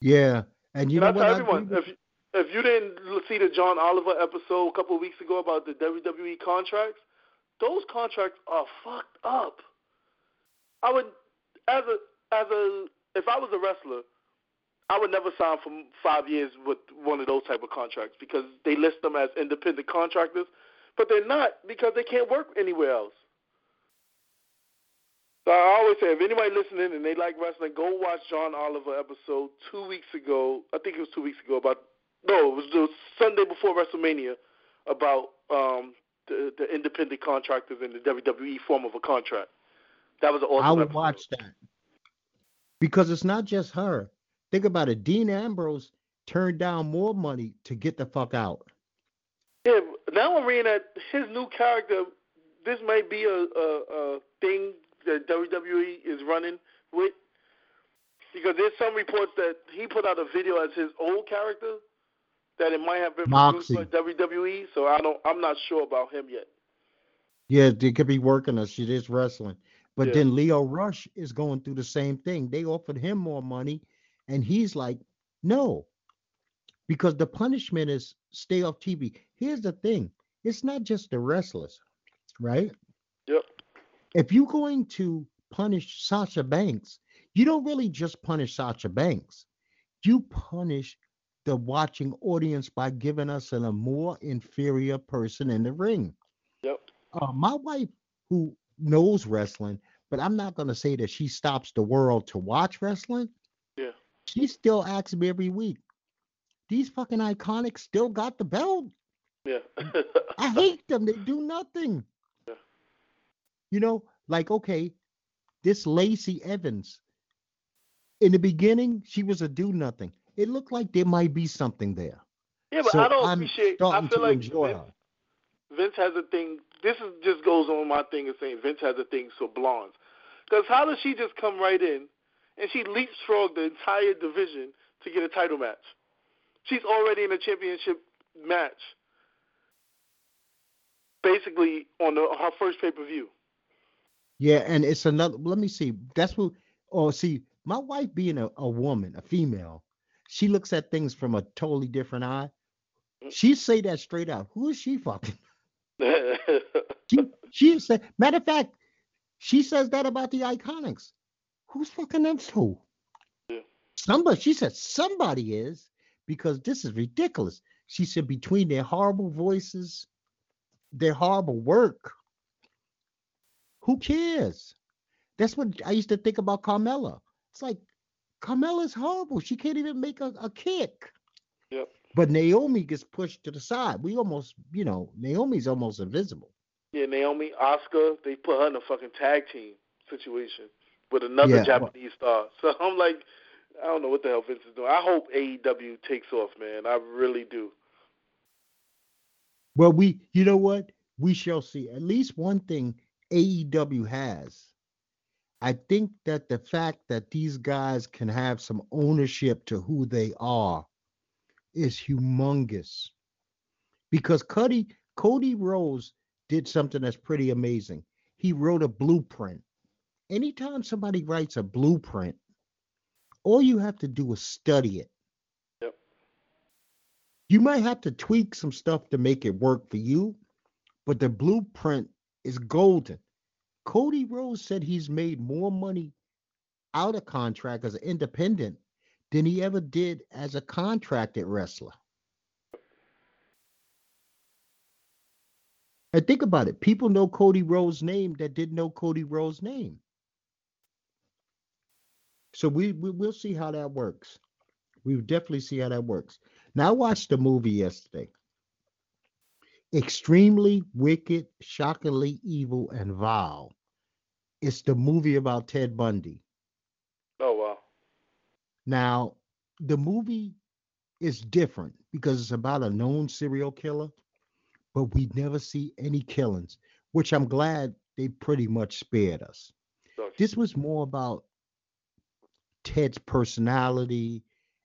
Yeah, and you and know I tell everyone if if you didn't see the John Oliver episode a couple of weeks ago about the WWE contracts, those contracts are fucked up. I would, as a as a if I was a wrestler, I would never sign for five years with one of those type of contracts because they list them as independent contractors, but they're not because they can't work anywhere else. So I always say, if anybody listening and they like wrestling, go watch John Oliver episode two weeks ago. I think it was two weeks ago about no, it was the Sunday before WrestleMania about um, the, the independent contractors and the WWE form of a contract. That was an awesome. I would episode. watch that because it's not just her. Think about it. Dean Ambrose turned down more money to get the fuck out. Yeah, now I'm reading that his new character. This might be a, a, a thing that WWE is running with? Because there's some reports that he put out a video as his old character that it might have been Moxley. produced by WWE. So I don't, I'm not sure about him yet. Yeah, they could be working us. It is wrestling. But yeah. then Lio Rush is going through the same thing. They offered him more money, and he's like, no, because the punishment is stay off TV. Here's the thing it's not just the wrestlers, right? Yep if you're going to punish Sasha Banks, you don't really just punish Sasha Banks. You punish the watching audience by giving us a more inferior person in the ring. Yep. Uh, my wife, who knows wrestling, but I'm not going to say that she stops the world to watch wrestling. She still asks me every week, these fucking IIconics still got the belt. Yeah. I hate them. They do nothing. Yeah. You know, like okay, this Lacey Evans. In the beginning, she was a do nothing. It looked like there might be something there. Yeah, but so I don't I'm appreciate. I feel like Vince, Vince, has a thing. This is just goes on my thing of saying Vince has a thing for blondes. Because how does she just come right in and she leapfrog the entire division to get a title match? She's already in a championship match, basically on the, her first pay per view. Yeah, and it's another. Let me see. That's what. Oh, see, my wife being a, a woman, a female, she looks at things from a totally different eye. Mm. She say that straight out. Who is she fucking? she she said. Matter of fact, she says that about the IIconics. Who's fucking them two? Yeah. Somebody. She said somebody is because this is ridiculous. She said between their horrible voices, their horrible work, who cares? That's what I used to think about Carmella. It's like Carmella's horrible. She can't even make a, a kick. Yep. But Naomi gets pushed to the side. We almost, you know, Naomi's almost invisible. Yeah, Naomi, Asuka, they put her in a fucking tag team situation with another yeah, Japanese star. So I'm like, I don't know what the hell Vince is doing. I hope AEW takes off, man. I really do. Well, we, you know what? We shall see. At least one thing AEW has. I think that the fact that these guys can have some ownership to who they are is humongous. Because Cody Cody Rhodes did something that's pretty amazing. He wrote a blueprint. Anytime somebody writes a blueprint, all you have to do is study it. Yep. You might have to tweak some stuff to make it work for you, but the blueprint is golden. Cody Rhodes said he's made more money out of contract as an independent than he ever did as a contracted wrestler. And think about it. People know Cody Rhodes' name that didn't know Cody Rhodes' name. So we, we will see how that works. We will definitely see how that works. Now I watched the movie yesterday extremely wicked, shockingly evil, and vile. It's the movie about Ted Bundy. Oh wow. Now, the movie is different because it's about a known serial killer, but we never see any killings, which I'm glad they pretty much spared us. This was more about Ted's personality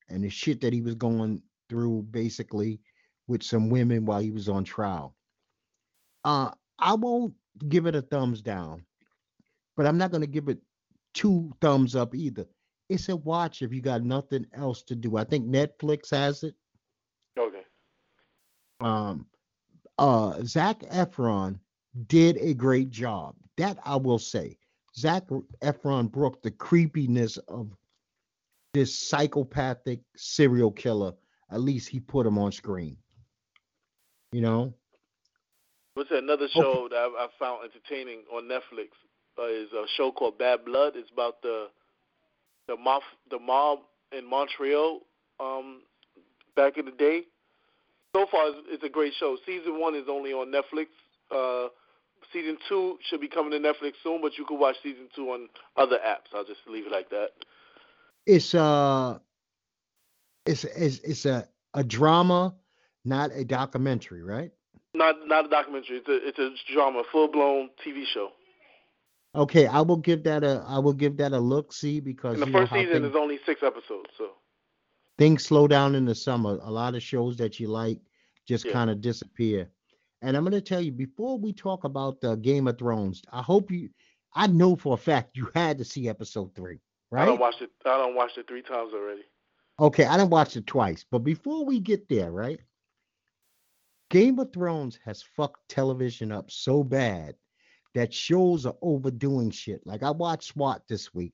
and the shit that he was going through basically with some women while he was on trial. Uh, I won't give it a thumbs down, but I'm not going to give it two thumbs up either. It's a watch if you got nothing else to do. I think Netflix has it. Okay. Um, uh, Zac Efron did a great job. That I will say. Zac Efron broke the creepiness of this psychopathic serial killer. At least he put him on screen. You know. What's another show that I, I found entertaining on Netflix? Uh, is a show called Bad Blood. It's about the the mob the mob in Montreal um, back in the day. So far, it's, it's a great show. Season one is only on Netflix. Uh, season two should be coming to Netflix soon, but you can watch season two on other apps. I'll just leave it like that. It's uh it's it's, it's a a drama, not a documentary, right? Not not a documentary. It's a it's a drama, full blown TV show. Okay, I will give that a I will give that a look. See, because and the first season things, is only six episodes, so things slow down in the summer. A lot of shows that you like just yeah. kind of disappear. And I'm going to tell you before we talk about the Game of Thrones, I hope you, I know for a fact you had to see episode three, right? I don't watch it. I don't watch it three times already. Okay, I didn't watch it twice, but before we get there, right? Game of Thrones has fucked television up so bad that shows are overdoing shit. Like I watched SWAT this week.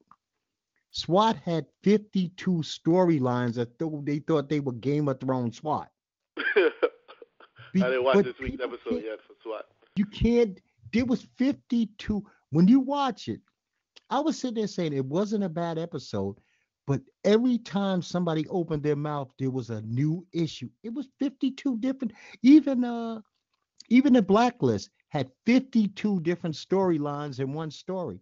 SWAT had 52 storylines that th- they thought they were Game of Thrones SWAT. Be- I didn't watch this week's episode yet for SWAT. You can't. There was 52. When you watch it, I was sitting there saying it wasn't a bad episode, but every time somebody opened their mouth, there was a new issue. It was 52 different. Even uh, even the Blacklist had 52 different storylines in one story.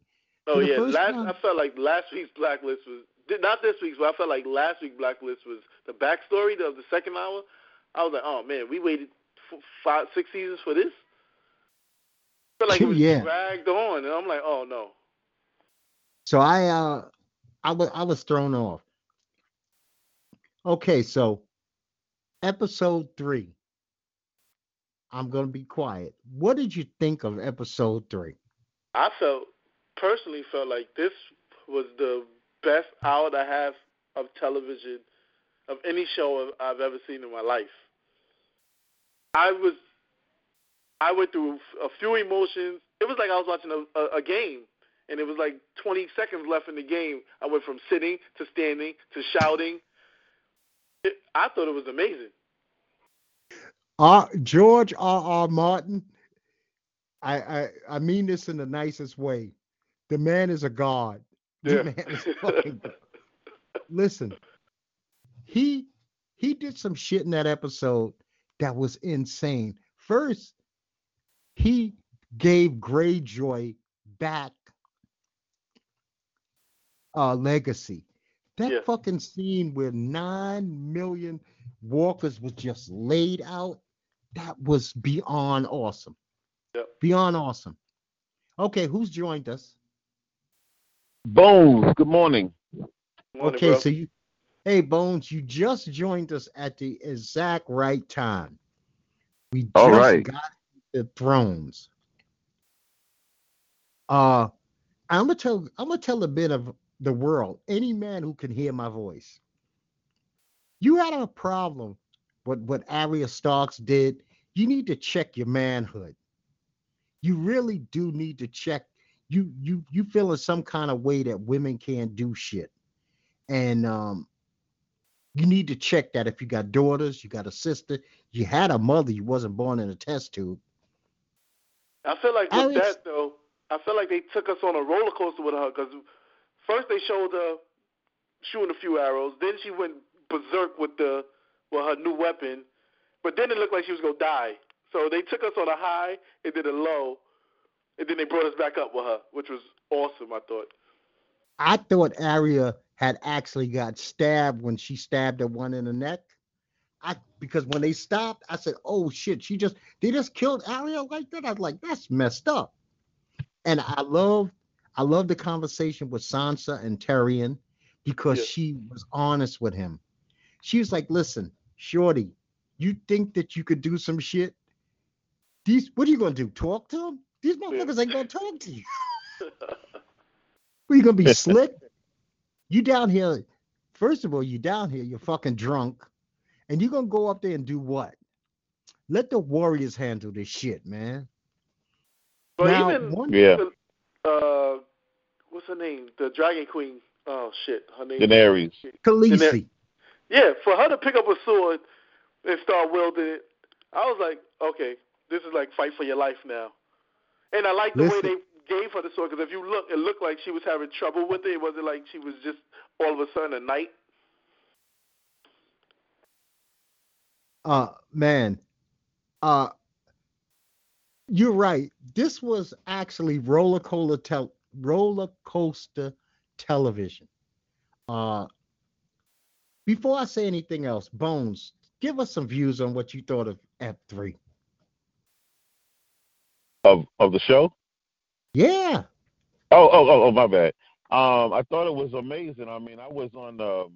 Oh yeah, last time, I felt like last week's Blacklist was not this week's, but I felt like last week's Blacklist was the backstory of the second hour. I was like, oh man, we waited five, six seasons for this. I feel like it was yeah. dragged on, and I'm like, oh no. So I uh, I was I was thrown off. Okay, so episode three. I'm gonna be quiet. What did you think of episode three? I felt personally felt like this was the best hour and a half of television of any show I've ever seen in my life. I was I went through a few emotions. It was like I was watching a, a, a game, and it was like 20 seconds left in the game. I went from sitting to standing to shouting. It, I thought it was amazing. Uh, George R. R. Martin, I, I I mean this in the nicest way. The man is a god. The yeah. man is fucking Listen, he he did some shit in that episode that was insane. First, he gave Greyjoy back uh legacy. That yeah. fucking scene where nine million walkers was just laid out, that was beyond awesome. Yep. Beyond awesome. Okay, who's joined us? Bones, good morning. morning okay, bro. so you Hey, Bones, you just joined us at the exact right time. We just All right. got the thrones. Uh, I'm gonna tell I'm gonna tell a bit of the world, any man who can hear my voice. You had a problem with what Arya Starks did. You need to check your manhood. You really do need to check. You you you feel in some kind of way that women can't do shit. And um you need to check that if you got daughters, you got a sister, you had a mother, you wasn't born in a test tube. I feel like with that though, I feel like they took us on a roller coaster with her because first they showed her shooting a few arrows, then she went berserk with the with her new weapon, but then it looked like she was gonna die. So they took us on a high and then a low, and then they brought us back up with her, which was awesome. I thought. I thought Arya had actually got stabbed when she stabbed the one in the neck. I because when they stopped, I said, "Oh shit!" She just they just killed Arya like that. I was like, "That's messed up." And I love I love the conversation with Sansa and Tyrion because yeah. she was honest with him. She was like, "Listen, Shorty, you think that you could do some shit? These what are you gonna do? Talk to them? These motherfuckers ain't gonna talk to you. Are you gonna be slick? You down here, first of all, you down here, you're fucking drunk, and you're gonna go up there and do what? Let the warriors handle this shit, man. But now, even one, yeah, uh, what's her name? The Dragon Queen, Oh shit, her name. Daenerys. Khaleesi. Yeah, for her to pick up a sword and start wielding it, I was like, okay, this is like fight for your life now. And I like the Listen. way they gave her the sword because if you look, it looked like she was having trouble with it. It wasn't like she was just all of a sudden a knight. uh man uh you're right this was actually roller coaster tel- roller coaster television uh before i say anything else bones give us some views on what you thought of f3 Of of the show? yeah Oh, oh, oh, oh, my bad. Um, I thought it was amazing. I mean, I was on, um,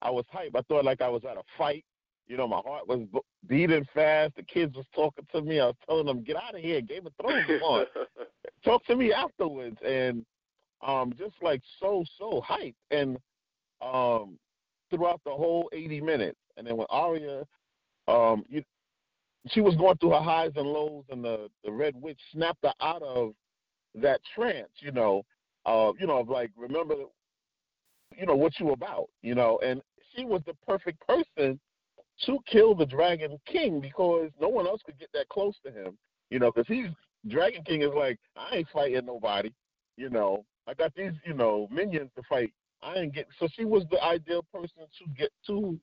I was hyped. I thought like I was at a fight. You know, my heart was beating fast. The kids was talking to me. I was telling them, "Get out of here! Game of Thrones is on. Talk to me afterwards." And um, just like so, so hyped. And um, throughout the whole 80 minutes, and then when Arya, um, you, she was going through her highs and lows, and the the Red Witch snapped her out of that trance, you know, uh, you know, like remember, you know, what you about, you know, and she was the perfect person to kill the Dragon King because no one else could get that close to him, you know, because he's Dragon King is like I ain't fighting nobody, you know, I got these, you know, minions to fight. I ain't get so she was the ideal person to get to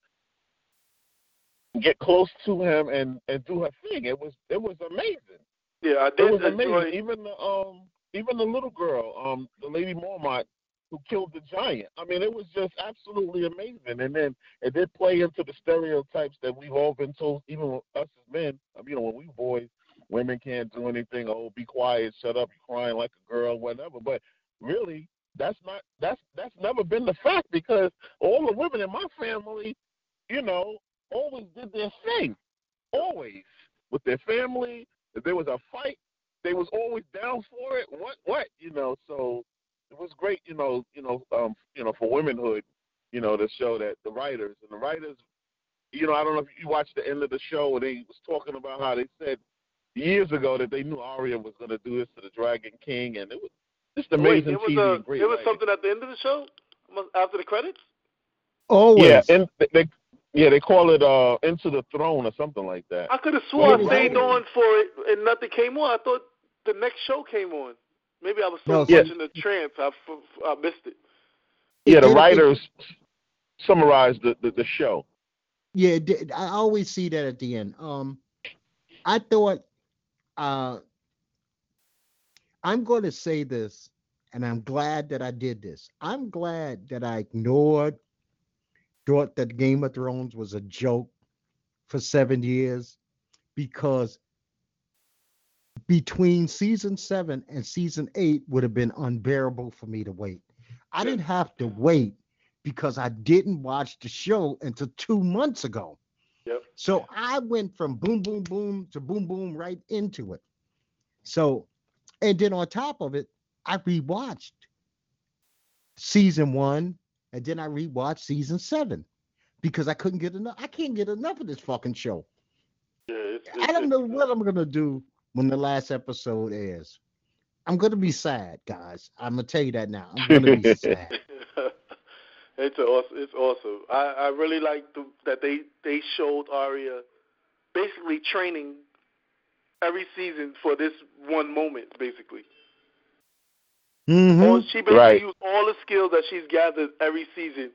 get close to him and and do her thing. It was it was amazing. yeah, I did. It was enjoy. amazing. Even the um, even the little girl, um, the lady Mormont, who killed the giant. I mean, it was just absolutely amazing. And then it did play into the stereotypes that we've all been told, even us as men. I mean, you know, when we boys, women can't do anything. Oh, be quiet, shut up, you're crying like a girl, whatever. But really, that's not that's that's never been the fact because all the women in my family, you know, always did their thing, always with their family. If there was a fight, they was always down for it. What what you know? So it was great, you know, you know, um, you know, for womenhood, you know, to show that the writers and the writers, you know, I don't know if you watched the end of the show where they was talking about how they said years ago that they knew Arya was going to do this to the Dragon King, and it was just Wait, amazing there was TV a great. there was writing. something at the end of the show after the credits. always Yeah, and they, they yeah they call it uh Into the Throne or something like that. I could have sworn Wait, I stayed on for it and nothing came on. I thought the next show came on. Maybe I was so No, much Yeah. in the trance I, f- I missed it. Yeah, the It- it- writers summarized the, the the show. Yeah, I always see that at the end. Um, I thought, uh, I'm going to say this, and I'm glad that I did this. I'm glad that I ignored, thought that Game of Thrones was a joke for seven years, because between season seven and season eight would have been unbearable for me to wait. I didn't have to wait because I didn't watch the show until two months ago. So I went from boom, boom, boom to boom, boom right into it. So, and then on top of it, I rewatched season one and then I rewatched season seven because I couldn't get enough. I can't get enough of this fucking show. Yeah, it's, I don't know what I'm gonna do when the last episode airs. I'm gonna be sad, guys. I'm gonna tell you that now. I'm gonna be sad. It's awesome. It's awesome. I, I really like the, that they they showed Arya basically training every season for this one moment. Basically, Mhm. all, she basically Right. used all the skills that she's gathered every season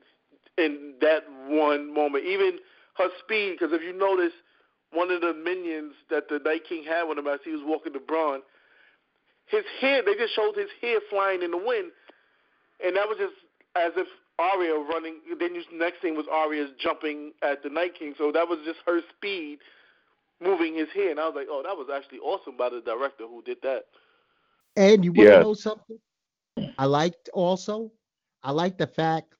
in that one moment. Even her speed, because if you notice, one of the minions that the Night King had with him as he was walking to Bran, his hair, they just showed his hair flying in the wind, and that was just as if Arya running. Then you, next thing was Arya's jumping at the Night King, so that was just her speed moving his hair, and I was like, oh, that was actually awesome by the director who did that. And you want to Yeah. know something? I liked also, I liked the fact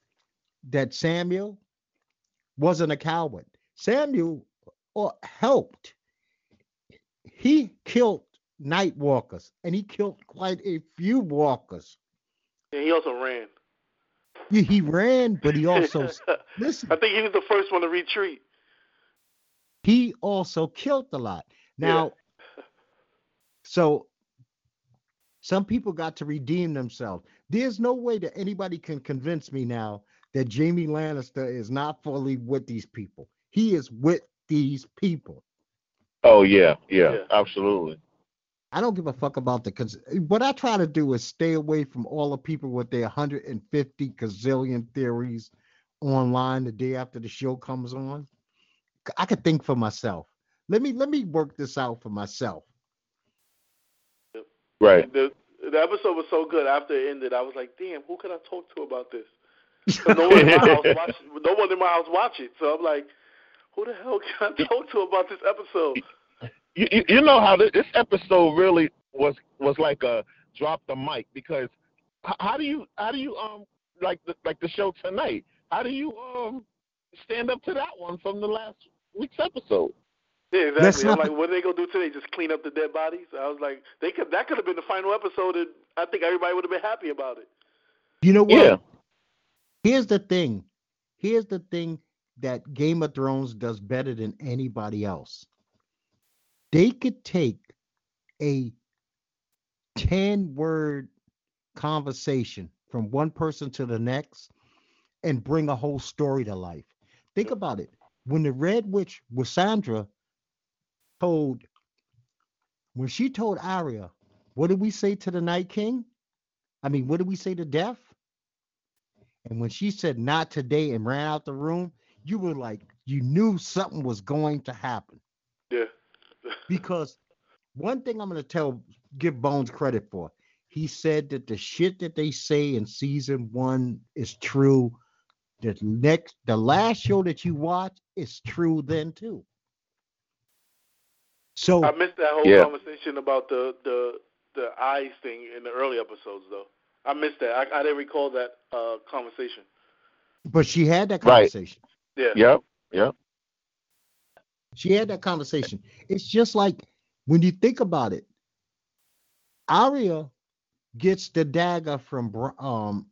that Samuel wasn't a coward. Samuel or helped. He killed night walkers, and he killed quite a few walkers. And he also ran. He, he ran, but he also listen. I think he was the first one to retreat. He also killed a lot. Yeah. Now, so Some people got to redeem themselves. There's no way that anybody can convince me now that Jaime Lannister is not fully with these people. He is with these people. Oh yeah, yeah, Yeah. absolutely. I don't give a fuck about the. because what I try to do is stay away from all the people with their 150 gazillion theories online the day after the show comes on. I could think for myself. Let me let me work this out for myself. Right. The the episode was so good after it ended. I was like, damn, who could I talk to about this?" no one in my house watch. No one in my house watch it. So I'm like, who the hell can I talk to about this episode? You, you, you know how this, this episode really was was like a drop the mic because how do you how do you um like the like the show tonight? How do you um stand up to that one from the last week's episode? Yeah, Let's exactly. I'm not- like, what are they gonna do today? Just clean up the dead bodies? I was like, they could. That could have been the final episode, and I think everybody would have been happy about it. You know what? Yeah. Here's the thing. Here's the thing that Game of Thrones does better than anybody else. They could take a 10 word conversation from one person to the next and bring a whole story to life. Think about it. When the Red Witch, Sandra told, when she told Arya, what did we say to the Night King? I mean, what did we say to Death? And when she said not today and ran out the room, you were like, you knew something was going to happen. Yeah. Because one thing I'm going to tell, give Bones credit for, he said that the shit that they say in season one is true. The next, the last show that you watch is true then too. So I missed that whole Yeah. conversation about the the the eyes thing in the early episodes, though. I missed that. I, I didn't recall that uh, conversation. but she had that Right. conversation. Yeah. Yep. Yep. She had that conversation. It's just like when you think about it, Arya gets the dagger from um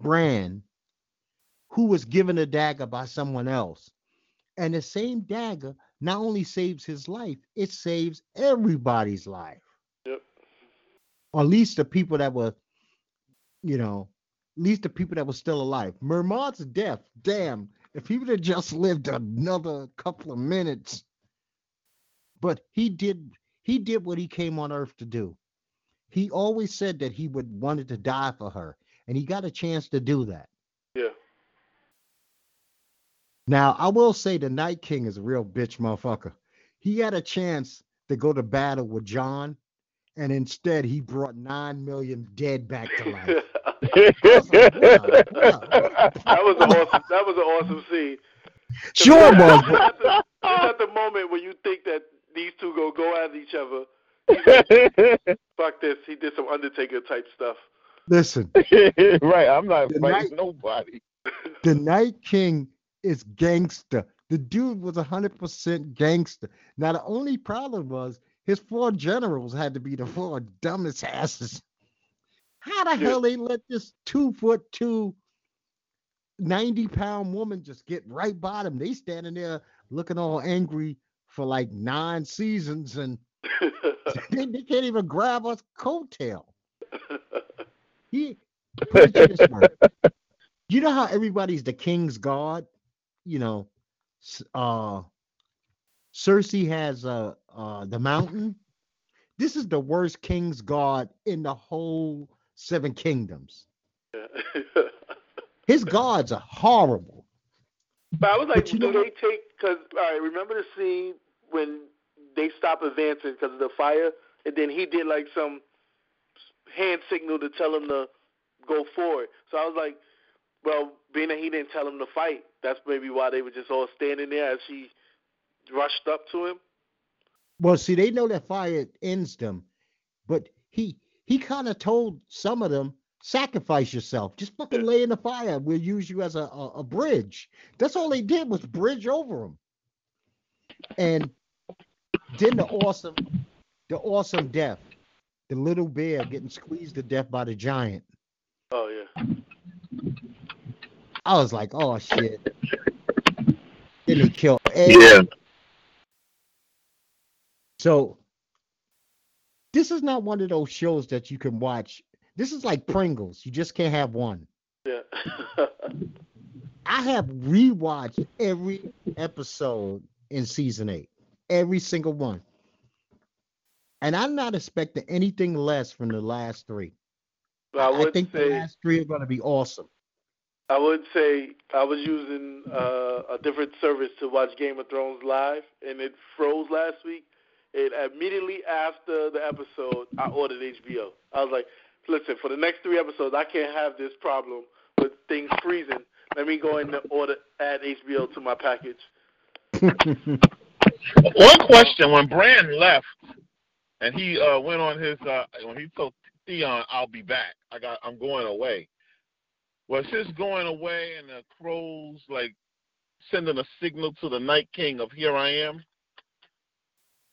Bran, who was given a dagger by someone else. And the same dagger not only saves his life, it saves everybody's life. Yep. Or at least the people that were, you know, at least the people that were still alive. Mormont's death, damn, if he would have just lived another couple of minutes. But he did he did what he came on earth to do. He always said that he would wanted to die for her, and he got a chance to do that. Yeah. Now, I will say the Night King is a real bitch motherfucker. He had a chance to go to battle with Jon, and instead he brought nine million dead back to life. that was an awesome. That was an awesome scene. Sure it was, It's but at, the, it's at the moment when you think that these two go go at each other. Like, Fuck this. He did some Undertaker type stuff. listen, right. I'm not The fighting nobody. the Night King is gangster. The dude was hundred percent gangster. Now the only problem was his four generals had to be the four dumbest asses. How the hell they let this two foot two, 90 pound woman just get right by them? They standing there looking all angry for like nine seasons and they, they can't even grab us coattail. He put it this way. You know how everybody's the king's god? You know, uh Cersei has uh uh the mountain. This is the worst king's god in the whole seven kingdoms. His gods are horrible. But I was like, do know they take? Because all right, remember the scene when they stop advancing because of the fire, and then he did like some hand signal to tell him to go forward. So I was like, well, being that he didn't tell him to fight, that's maybe why they were just all standing there as he rushed up to him. Well, see, they know that fire ends them, but he he kind of told some of them, sacrifice yourself. Just fucking Yeah. lay in the fire. We'll use you as a, a, a bridge. That's all they did was bridge over him. And then the awesome, the awesome death. The little bear getting squeezed to death by the giant. Oh yeah. I was like, oh shit. Then he killed Ed. Yeah. So this is not one of those shows that you can watch. This is like Pringles. You just can't have one. Yeah. I have rewatched every episode in season eight, every single one. And I'm not expecting anything less from the last three. I, I think say the last three are going to be awesome. I would say I was using uh, a different service to watch Game of Thrones live, and it froze last week. And immediately after the episode, I ordered HBO. I was like, "Listen, for the next three episodes, I can't have this problem with things freezing. Let me go and order add HBO to my package." One question: When Bran left, and he uh, went on his uh, when he told Theon, "I'll be back. I got. I'm going away." Was his going away and the crows like sending a signal to the Night King of "Here I am"?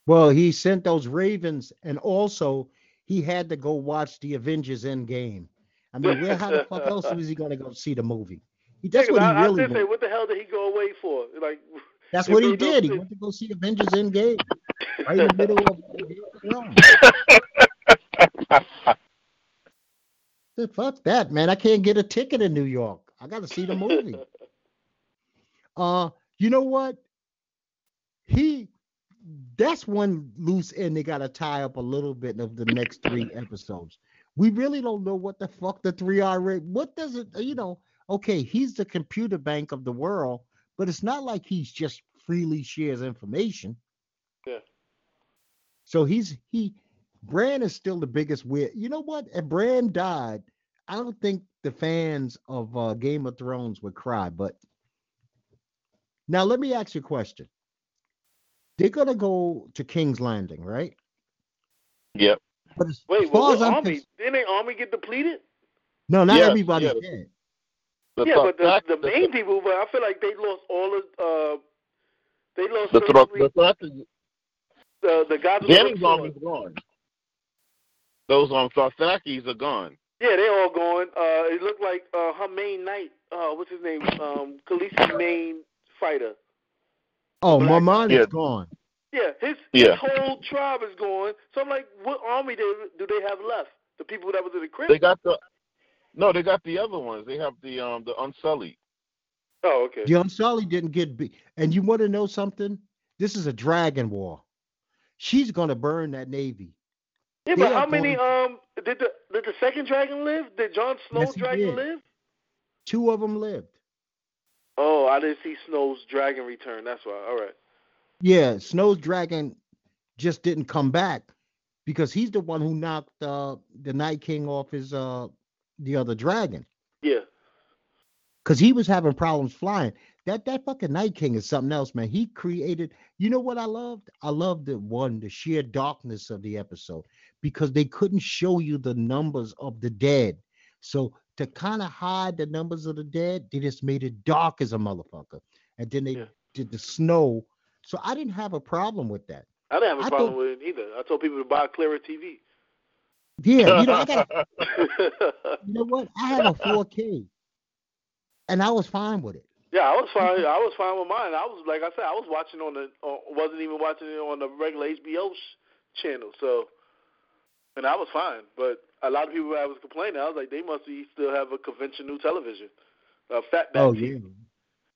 Well, he sent those ravens, and also he had to go watch the Avengers Endgame. I mean, where how the fuck else was he going to go see the movie? He, that's what he I, really I did say, what the hell did he go away for? Like, That's what he did. He went to go see Avengers Endgame right in the middle of Thrones. Said, Fuck that, man. I can't get a ticket in New York. I got to see the movie. uh, you know what? He that's one loose end they got to tie up a little bit of the next three episodes. We really don't know what the fuck the three are. What does it? You know? Okay, he's the computer bank of the world, but it's not like he's just freely shares information. Yeah. So he's he Bran is still the biggest weird. You know what? If Bran died, I don't think the fans of uh, Game of Thrones would cry. But now let me ask you a question. They're gonna go to King's Landing, right? Yep. But as Wait, far what, as I'm army? cons- Didn't their army get depleted? no, not Yes, everybody's yeah, the- dead. The yeah, but the, Thrak- the main people, but I feel like they lost all of. Uh, they lost the Thrak- basically the Thrak- the the guys with the Dany's whip army's gone. Those um Thrathakis are gone. Yeah, they're all gone. Uh, it looked like uh, her main knight. Uh, what's his name? Um, Khaleesi's main fighter. Oh, Black- Mormont Yeah. is gone. Yeah, his Yeah. his whole tribe is gone. So I'm like, what army do, do they have left? The people that was in the crypt. They got the no, they got the other ones. They have the um the Unsullied. oh, okay. John Sully didn't get beat. And you want to know something? This is a dragon war. She's gonna burn that navy. Yeah, They but how many? going- Um, did the did the second dragon live? Did Jon Snow's Yes, dragon did. live? Two of them lived. Oh, I didn't see Snow's dragon return. That's why. All right. Yeah, Snow's dragon just didn't come back because he's the one who knocked uh, the Night King off his uh the other dragon Yeah. because he was having problems flying. That that fucking Night King is something else, man. He created. You know what I loved? I loved the one the sheer darkness of the episode because they couldn't show you the numbers of the dead. So to kind of hide the numbers of the dead, they just made it dark as a motherfucker, and then they Yeah. did the snow. So I didn't have a problem with that. I didn't have a I problem with it either. I told people to buy a clearer TV. Yeah, you know, I got. You know what? I have a 4K, and I was fine with it. Yeah, I was fine. I was fine with mine. I was like I said, I was watching on the. On, wasn't even watching it on the regular HBO sh- channel. So, and I was fine. But a lot of people I was complaining. I was like, they must be still have a conventional television, a fatback. Oh TV. yeah.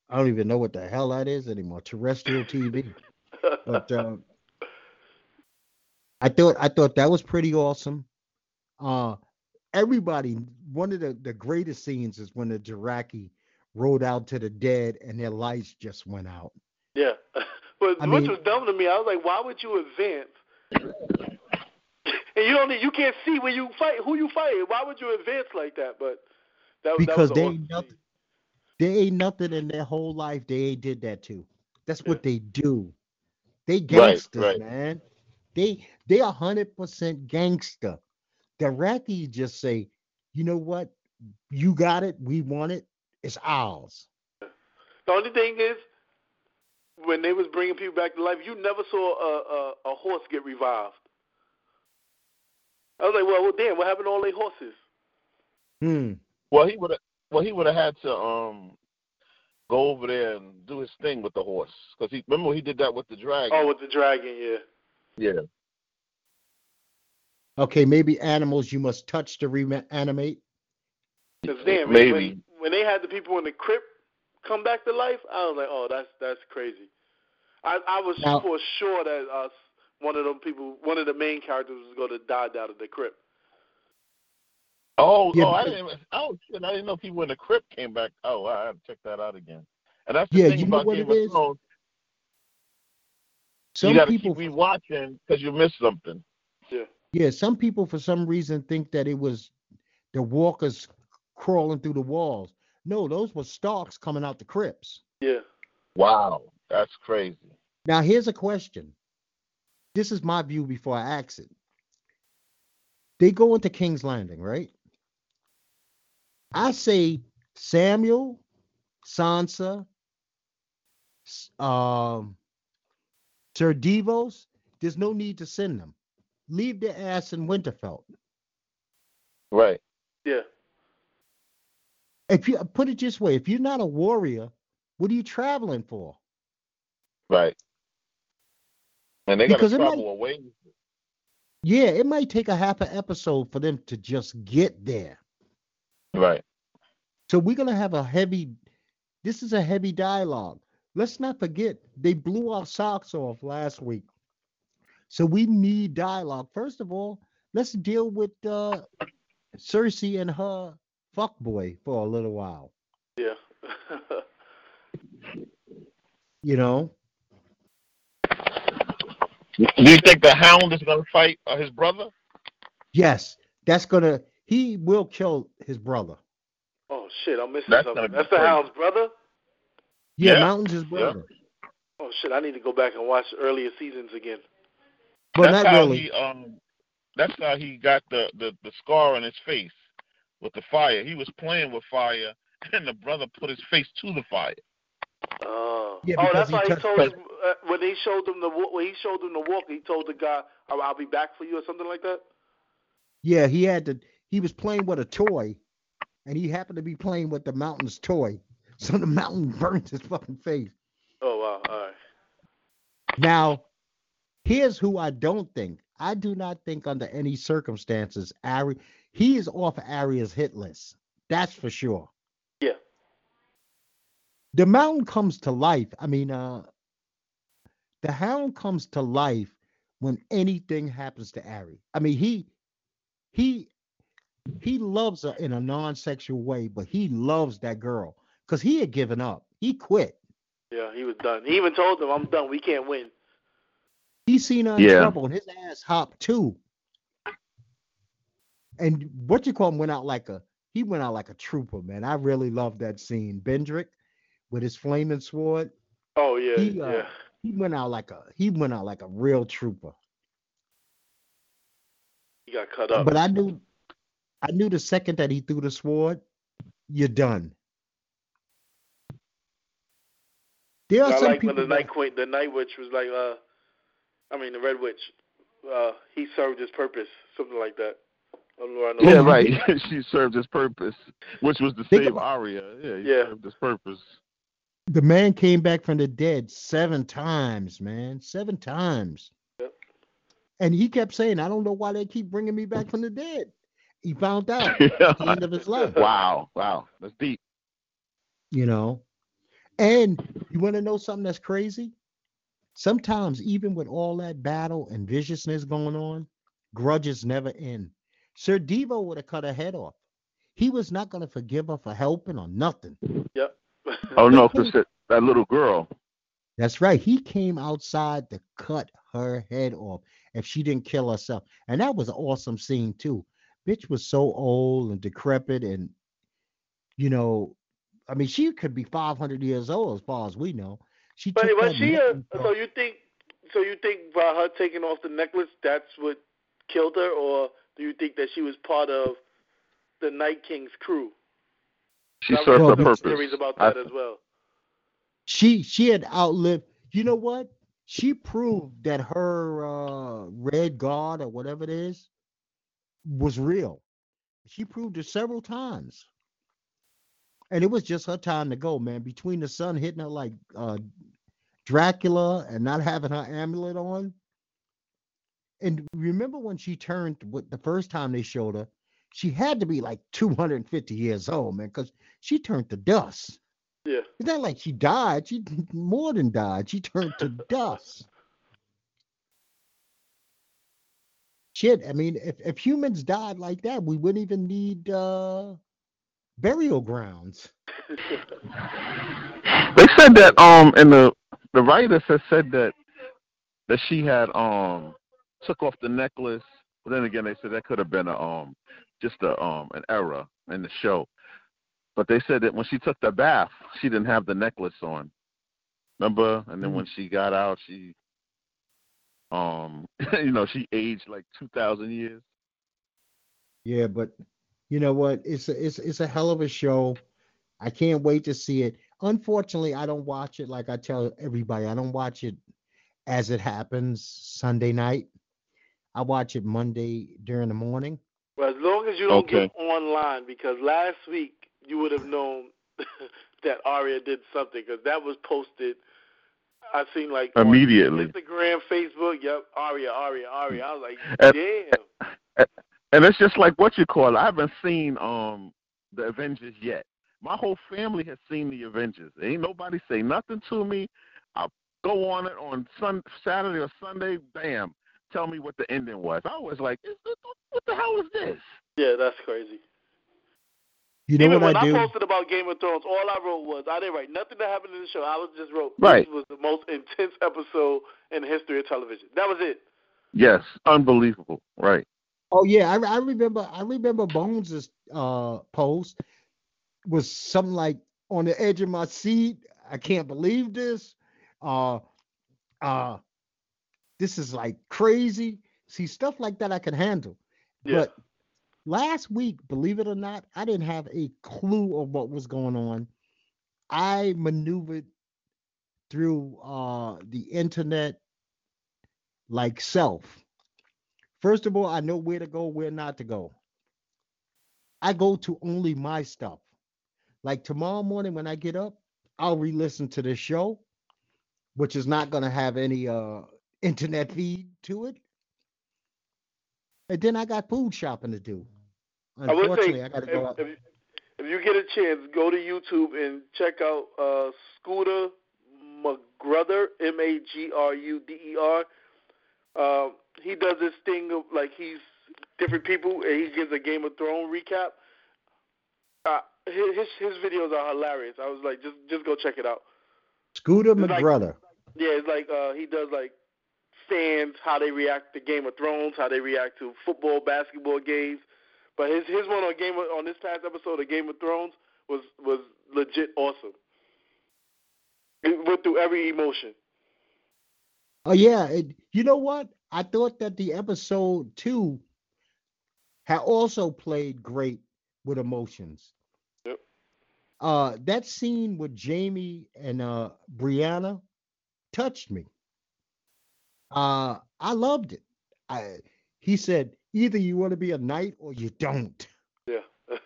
I don't even know what the hell that is anymore. Terrestrial TV. But uh, I thought I thought that was pretty awesome. Uh everybody one of the, the greatest scenes is when the Jiraki rode out to the dead and their lights just went out. Yeah, but I which mean- was dumb to me. I was like, why would you advance? And you don't, need, you can't see when you fight who you fight. Why would you advance like that? But that, that Because was they an ain't awesome nothing- scene. There ain't nothing in their whole life they ain't did that too. That's what they do. They gangsters, right. man. They they a hundred percent gangster. The Iraqis just say, you know what? You got it. We want it. It's ours. The only thing is, when they was bringing people back to life, you never saw a a, a horse get revived. I was like, well, well, damn, what happened to all their horses? Hmm. Well, he would have. Well, he would have had to um go over there and do his thing with the horse because he remember he did that with the dragon. Oh, with the dragon, yeah. yeah. Okay, maybe animals you must touch to reanimate. Cause damn, Maybe. when when they had the people in the crypt come back to life, I was like, oh, that's that's crazy. I I was Now- for sure that us one of them people, one of the main characters was going to die down in the crypt. Oh, Yeah, oh, I didn't. Oh, shit! I didn't know people in the crypt came back. Oh, I have to check that out again. And that's the Yeah, thing you know about what Game it of is? Thrones. Some you got to people, keep rewatching because you missed something. Yeah, yeah, some people for some reason think that it was the walkers crawling through the walls. No, those were Starks coming out the crypts. yeah. Wow, that's crazy. Now, here's a question. This is my view before I ask it. They go into King's Landing, right? I say Samuel, Sansa, um, Sir Davos, there's no need to send them. Leave their ass in Winterfell. Right. Yeah, If you put it this way, if you're not a warrior, what are you traveling for? Right. And they got to Because it might- away. Yeah, it might take a half an episode for them to just get there. Right. So we're gonna have a heavy. This is a heavy dialogue. Let's not forget they blew our socks off last week. So we need dialogue. First of all, let's deal with uh, Cersei and her fuckboy for a little while. yeah. You know, Do you think the Hound is going to fight uh, his brother? yes, that's gonna. He will kill his brother. oh shit, I'm missing That's something. That's the crazy. Hound's brother. Yeah, Yeah, Mountain's his brother, Oh shit, I need to go back and watch earlier seasons again. but that's not how really. he um. That's how he got the, the the scar on his face with the fire. He was playing with fire, and the brother put his face to the fire. Oh, Yeah, oh, because that's he why he touched- told him uh, when they showed him the when he showed him the walk. He told the guy, "I'll, I'll be back for you" or something like that. Yeah, he had to. He was playing with a toy, and he happened to be playing with the mountain's toy. So the mountain burned his fucking face. Oh wow, all right. Now, here's who I don't think. I do not think under any circumstances Ari he is off Arya's hit list. That's for sure. Yeah. The mountain comes to life. I mean, uh the hound comes to life when anything happens to Ari. I mean, he he he loves her in a non-sexual way, but he loves that girl because he had given up. He quit. Yeah, he was done. He even told them, "I'm done. We can't win." He seen her in Yeah. trouble and his ass hopped too. And what you call him went out like a he went out like a trooper, man. I really love that scene. Bendrick with his flaming sword. Oh yeah, He, uh, yeah. He went out like a he went out like a real trooper. He got cut up. But I knew I knew the second that he threw the sword, you're done. There are I some like when people the that- night queen, the night witch was like, uh, I mean the red witch. Uh, he served his purpose, something like that. I don't know where I know Yeah, Yeah, right. she served his purpose, which was to Think save about- Arya. Yeah, he Yeah. served his purpose. The man came back from the dead seven times, man. Seven times. Yep. And he kept saying, I don't know why they keep bringing me back from the dead. He found out at the end of his life, wow, wow, that's deep. you know. And you want to know something that's crazy? Sometimes, even with all that battle and viciousness going on, grudges never end. Sir Devo would have cut her head off. He was not going to forgive her for helping or nothing. Yep. Oh no, because that, that little girl. That's right. He came outside to cut her head off if she didn't kill herself. And that was an awesome scene too. Bitch was so old and decrepit and you know, I mean she could be 500 years old as far as we know. She But took was that she neck a? So you think? So you think by her taking off the necklace, that's what killed her, or do you think that she was part of the Night King's crew? She I've served heard her purpose. Theories about I- as well. she she had outlived you know what? She proved that her uh red guard or whatever it is was real. She proved it several times. And it was just her time to go, man. Between the sun hitting her like uh Dracula and not having her amulet on, And remember when she turned what the first time they showed her, she had to be like 250 years old, man, because she turned to dust. Yeah. It's not like she died. She more than died. She turned to dust. Shit, I mean, if, if humans died like that, we wouldn't even need uh burial grounds. They said that um and the the writers had said that that she had um took off the necklace. But then again, they said that could have been a um just a um an error in the show. But they said that when she took the bath, she didn't have the necklace on. Remember? And then Mm. when she got out, she um you know she aged like two thousand years. Yeah, but you know what? It's a, it's it's a hell of a show. I can't wait to see it. Unfortunately, I don't watch it like I tell everybody. I don't watch it as it happens Sunday night. I watch it Monday during the morning. Well, as long you don't Okay. get online, because last week you would have known that Arya did something, because that was posted. I seen like on Immediately. Instagram, Facebook. Yep, Arya, Arya, Arya. I was like, And- damn. And it's just like what you call it. I haven't seen um the Avengers yet. My whole family has seen the Avengers. Ain't nobody say nothing to me. I go on it on Sun Saturday or Sunday. Bam, tell me what the ending was. I was like, is this, what the hell is this? Yeah, that's crazy. You know Even what when I I, posted about Game of Thrones, all I wrote was I didn't write nothing that happened in the show. I was just wrote Right. this was the most intense episode in the history of television. That was it. Yes, unbelievable. Right. Oh yeah, I, I remember. I remember Bones's uh post was something like on the edge of my seat. I can't believe this. Uh, uh, this is like crazy. See stuff like that I can handle. Yeah. But last week, believe it or not, I didn't have a clue of what was going on. I maneuvered through uh the internet like self. First of all, I know where to go, where not to go. I go to only my stuff. Like tomorrow morning when I get up, I'll re-listen to this show, which is not going to have any uh internet feed to it. And then I got food shopping to do. I Unfortunately, say I got to if, go out. if, if you get a chance, go to YouTube and check out uh, Scooter Magruder, M A G R U D E R. Um, he does this thing of like he's different people and he gives a Game of Thrones recap. Uh, his his videos are hilarious. I was like, just just go check it out. Scooter it's like- Yeah, it's like uh, he does like fans how they react to Game of Thrones, how they react to football, basketball games. But his his one on Game of, on this past episode of Game of Thrones was was legit awesome. It went through every emotion. Oh yeah, it, you know what? I thought that the episode two had also played great with emotions. Yep. Uh, that scene with Jaime and uh Brianna touched me. Uh, I loved it. I he said either you want to be a knight or you don't, Yeah.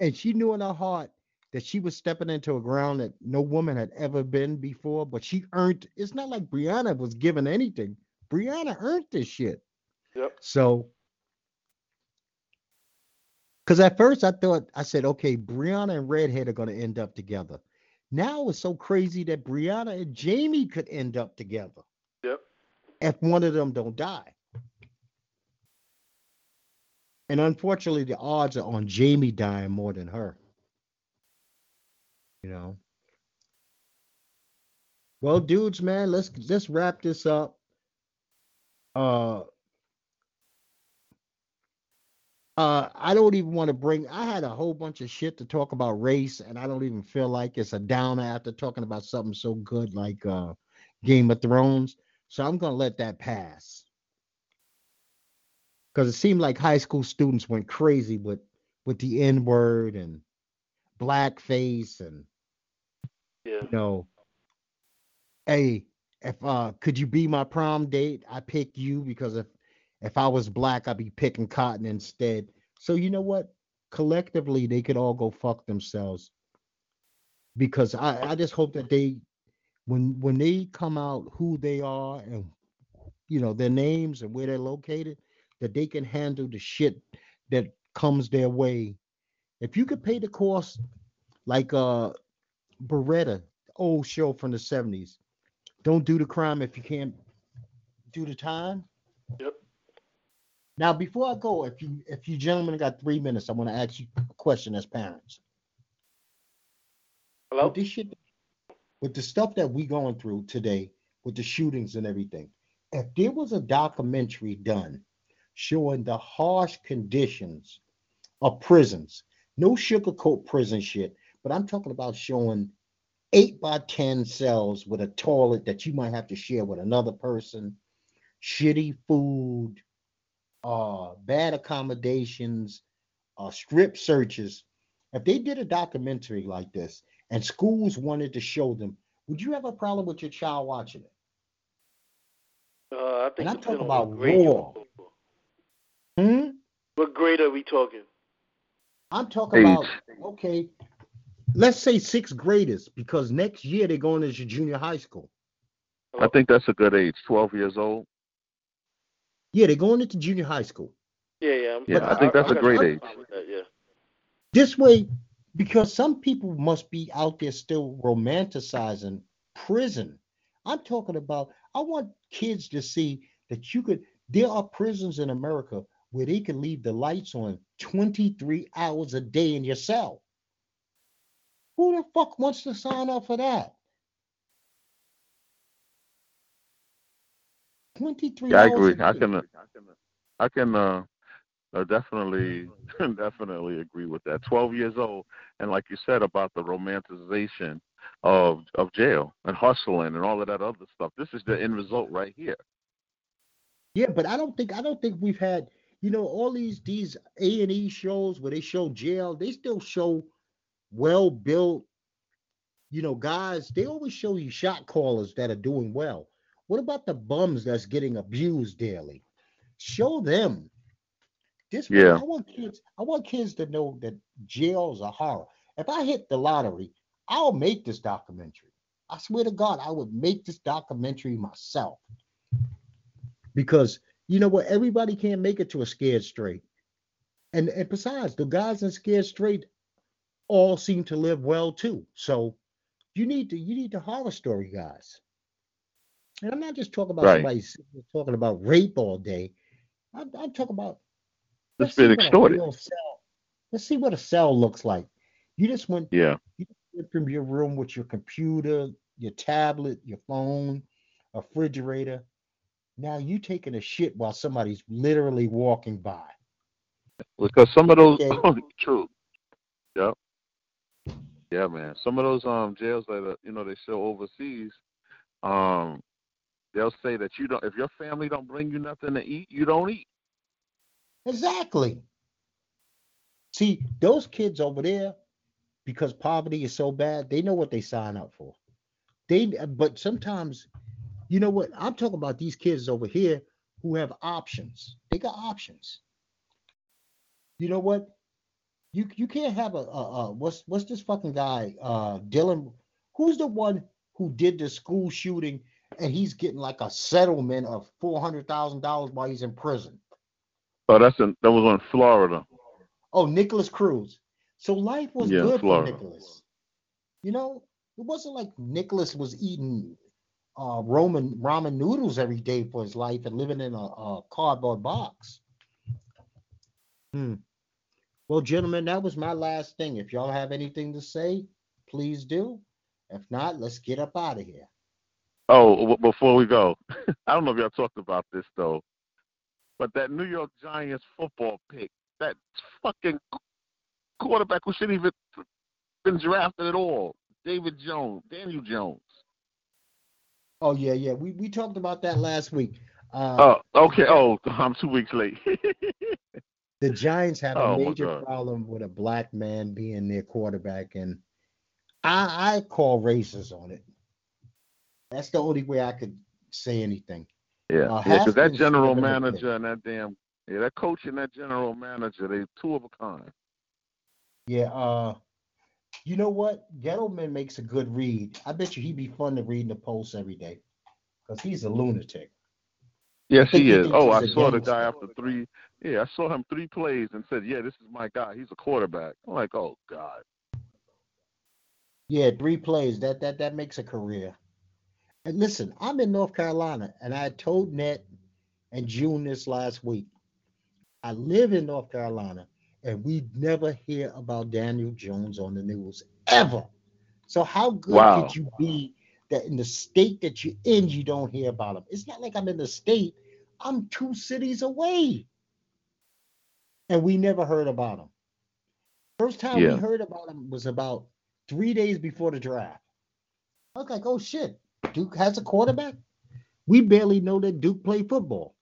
and she knew in her heart that she was stepping into a ground that no woman had ever been before. But she earned. It's not like Brianna was given anything. Brianna earned this shit. yep. So, because at first I thought, I said, okay, Brianna and Redhead are going to end up together. Now it's so crazy that Brianna and Jaime could end up together. If one of them don't die. And unfortunately, the odds are on Jaime dying more than her. You know. Well, dudes, man, let's let's wrap this up. Uh, uh, I don't even want to bring. I had a whole bunch of shit to talk about race, and I don't even feel like it's a downer after talking about something so good like uh, Game of Thrones. So I'm gonna let that pass because it seemed like high school students went crazy with with the N word and blackface and Yeah. you know, hey, if uh could you be my prom date? I pick you because if if I was black, I'd be picking cotton instead. So you know what? Collectively, they could all go fuck themselves. Because I, I just hope that they when when they come out who they are and you know, their names and where they're located, that they can handle the shit that comes their way. If you could pay the cost, like uh Baretta, old show from the 70s, don't do the crime if you can't do the time. Yep. Now, before I go, if you if you gentlemen got three minutes, I want to ask you a question as parents. Hello. This shit, with the stuff that we going through today, with the shootings and everything, if there was a documentary done showing the harsh conditions of prisons, no sugarcoat prison shit, but I'm talking about showing eight by ten cells with a toilet that you might have to share with another person, shitty food, uh, bad accommodations, uh, strip searches. If they did a documentary like this and schools wanted to show them, would you have a problem with your child watching it? Uh, I think And I'm depending talking about what grade you're raw. Hmm? What grade are we talking? I'm talking about okay. Let's say sixth graders because next year they're going into junior high school. I think that's a good age, 12 years old. Yeah, they're going into junior high school. Yeah, yeah. I'm- Yeah, I think that's a great age. that, yeah. This way, because some people must be out there still romanticizing prison. I'm talking about, I want kids to see that you could, there are prisons in America where they can leave the lights on 23 hours a day in your cell. Who the fuck wants to sign up for that? 23 Yeah, I hours agree. I can, uh, I can, uh, uh, definitely, definitely agree with that. 12 years old, and like you said about the romanticization of of jail and hustling and all of that other stuff. This is the end result right here. Yeah, but I don't think I don't think we've had you know all these these A and E shows where they show jail. They still show well built, you know, guys. They always show you shot callers that are doing well. What about the bums that's getting abused daily? Show them. This Yeah. I want kids. I want kids to know that jails are horror. If I hit the lottery, I'll make this documentary. I swear to God, I would make this documentary myself because you know what everybody can't make it to a scared straight and and besides the guys in scared straight all seem to live well too so you need to you need the horror story guys and i'm not just talking about Right. somebody talking about rape all day i'm, I'm talking about It's let's see been what a extorted. cell- let's see what a cell looks like you just went Yeah. from your room with your computer, your tablet, your phone, a refrigerator. Now you taking a shit while somebody's literally walking by. because some of those Okay. true yep yeah man some of those um jails that are, you know they sell overseas um they'll say that you don't if your family don't bring you nothing to eat you don't eat Exactly. See, those kids over there, because poverty is so bad, they know what they sign up for. They but sometimes, you know what? I'm talking about these kids over here who have options. They got options. You know what? You you can't have a, a, a what's what's this fucking guy uh Dylan who's the one who did the school shooting and he's getting like a settlement of four hundred thousand dollars while he's in prison. Oh that's in that was on florida Oh, Nikolas Cruz. So life was Yeah, good Florida. for Nikolas. You know, it wasn't like Nikolas was eating uh, Roman ramen noodles every day for his life and living in a, a cardboard box. Hmm. Well, gentlemen, that was my last thing. If y'all have anything to say, please do. If not, let's get up out of here. oh w- before we go i don't know if y'all talked about this though but that new york giants football pick that fucking quarterback who shouldn't even been drafted at all david jones daniel jones Oh yeah, yeah. We we talked about that last week. Uh, Oh, okay. Oh, I'm two weeks late. the Giants have a Oh, my major problem with a black man being their quarterback, and I I call races on it. That's the only way I could say anything. Yeah, Uh, yeah. Because that general should have been a manager and that damn yeah, that coach and that general manager, they two of a kind. Yeah. Uh, you know what? Gettleman makes a good read. I bet you he'd be fun to read in the Post every day, because he's a lunatic. Yes, he he is. Oh, I saw the guy after three. Yeah, I saw him three plays and said, "Yeah, this is my guy. He's a quarterback." I'm like, "Oh God." Yeah, three plays. That that that makes a career. And listen, I'm in North Carolina, and I told Net and June this last week. I live in North Carolina, and we never hear about Daniel Jones on the news ever. So how good Wow. could you be that in the state that you're in, you don't hear about him? It's not like I'm in the state. I'm two cities away, and we never heard about him. First time Yeah. we heard about him was about three days before the draft. I was like, oh shit, Duke has a quarterback. We barely know that Duke played football.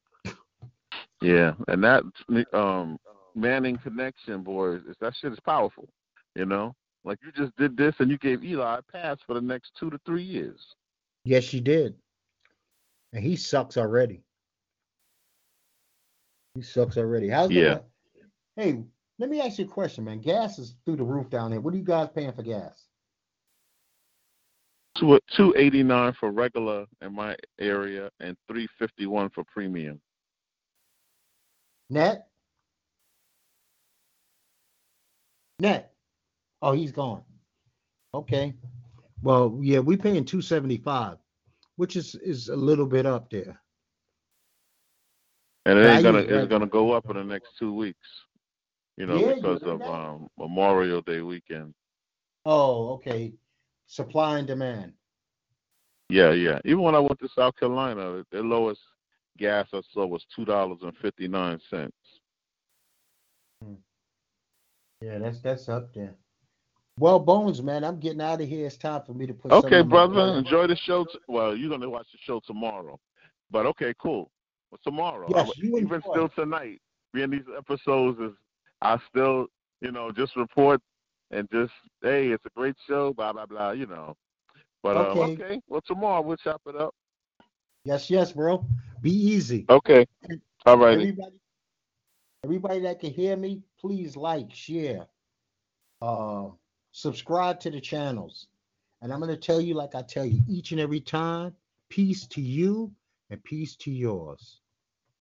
Yeah, and that um Manning connection, boys, is that shit is powerful. You know, like you just did this and you gave Eli a pass for the next two to three years. Yes, you did. And he sucks already. He sucks already. How's Yeah. the Hey, let me ask you a question, man. Gas is through the roof down here. What are you guys paying for gas? Two two eighty nine for regular in my area and three fifty one for premium. Net? Net. Oh, he's gone. Okay. Well, yeah, we paying 275, which is is a little bit up there. And it ain't gonna it's gonna go up in the next two weeks. You know, Yeah, you because know of that. um Memorial Day weekend. Oh, okay. Supply and demand. Yeah, yeah. Even when I went to South Carolina, the lowest gas I saw was two dollars and fifty nine cents. Hmm. Yeah, that's that's up there. Well, Bones, man, I'm getting out of here. It's time for me to put. some Okay, brother. Enjoy the show. T- well, you're gonna watch the show tomorrow, but okay, cool. Well, tomorrow, Yes, I- even enjoy still tonight, being these episodes is, I still, you know, just report and just, hey, it's a great show, blah blah blah, you know. But um, Okay. okay, well, tomorrow we'll chop it up. Yes, yes, bro. Be easy. Okay, All right. Everybody, everybody that can hear me, please like, share, uh, subscribe to the channels. And I'm gonna tell you, like I tell you each and every time, peace to you and peace to yours.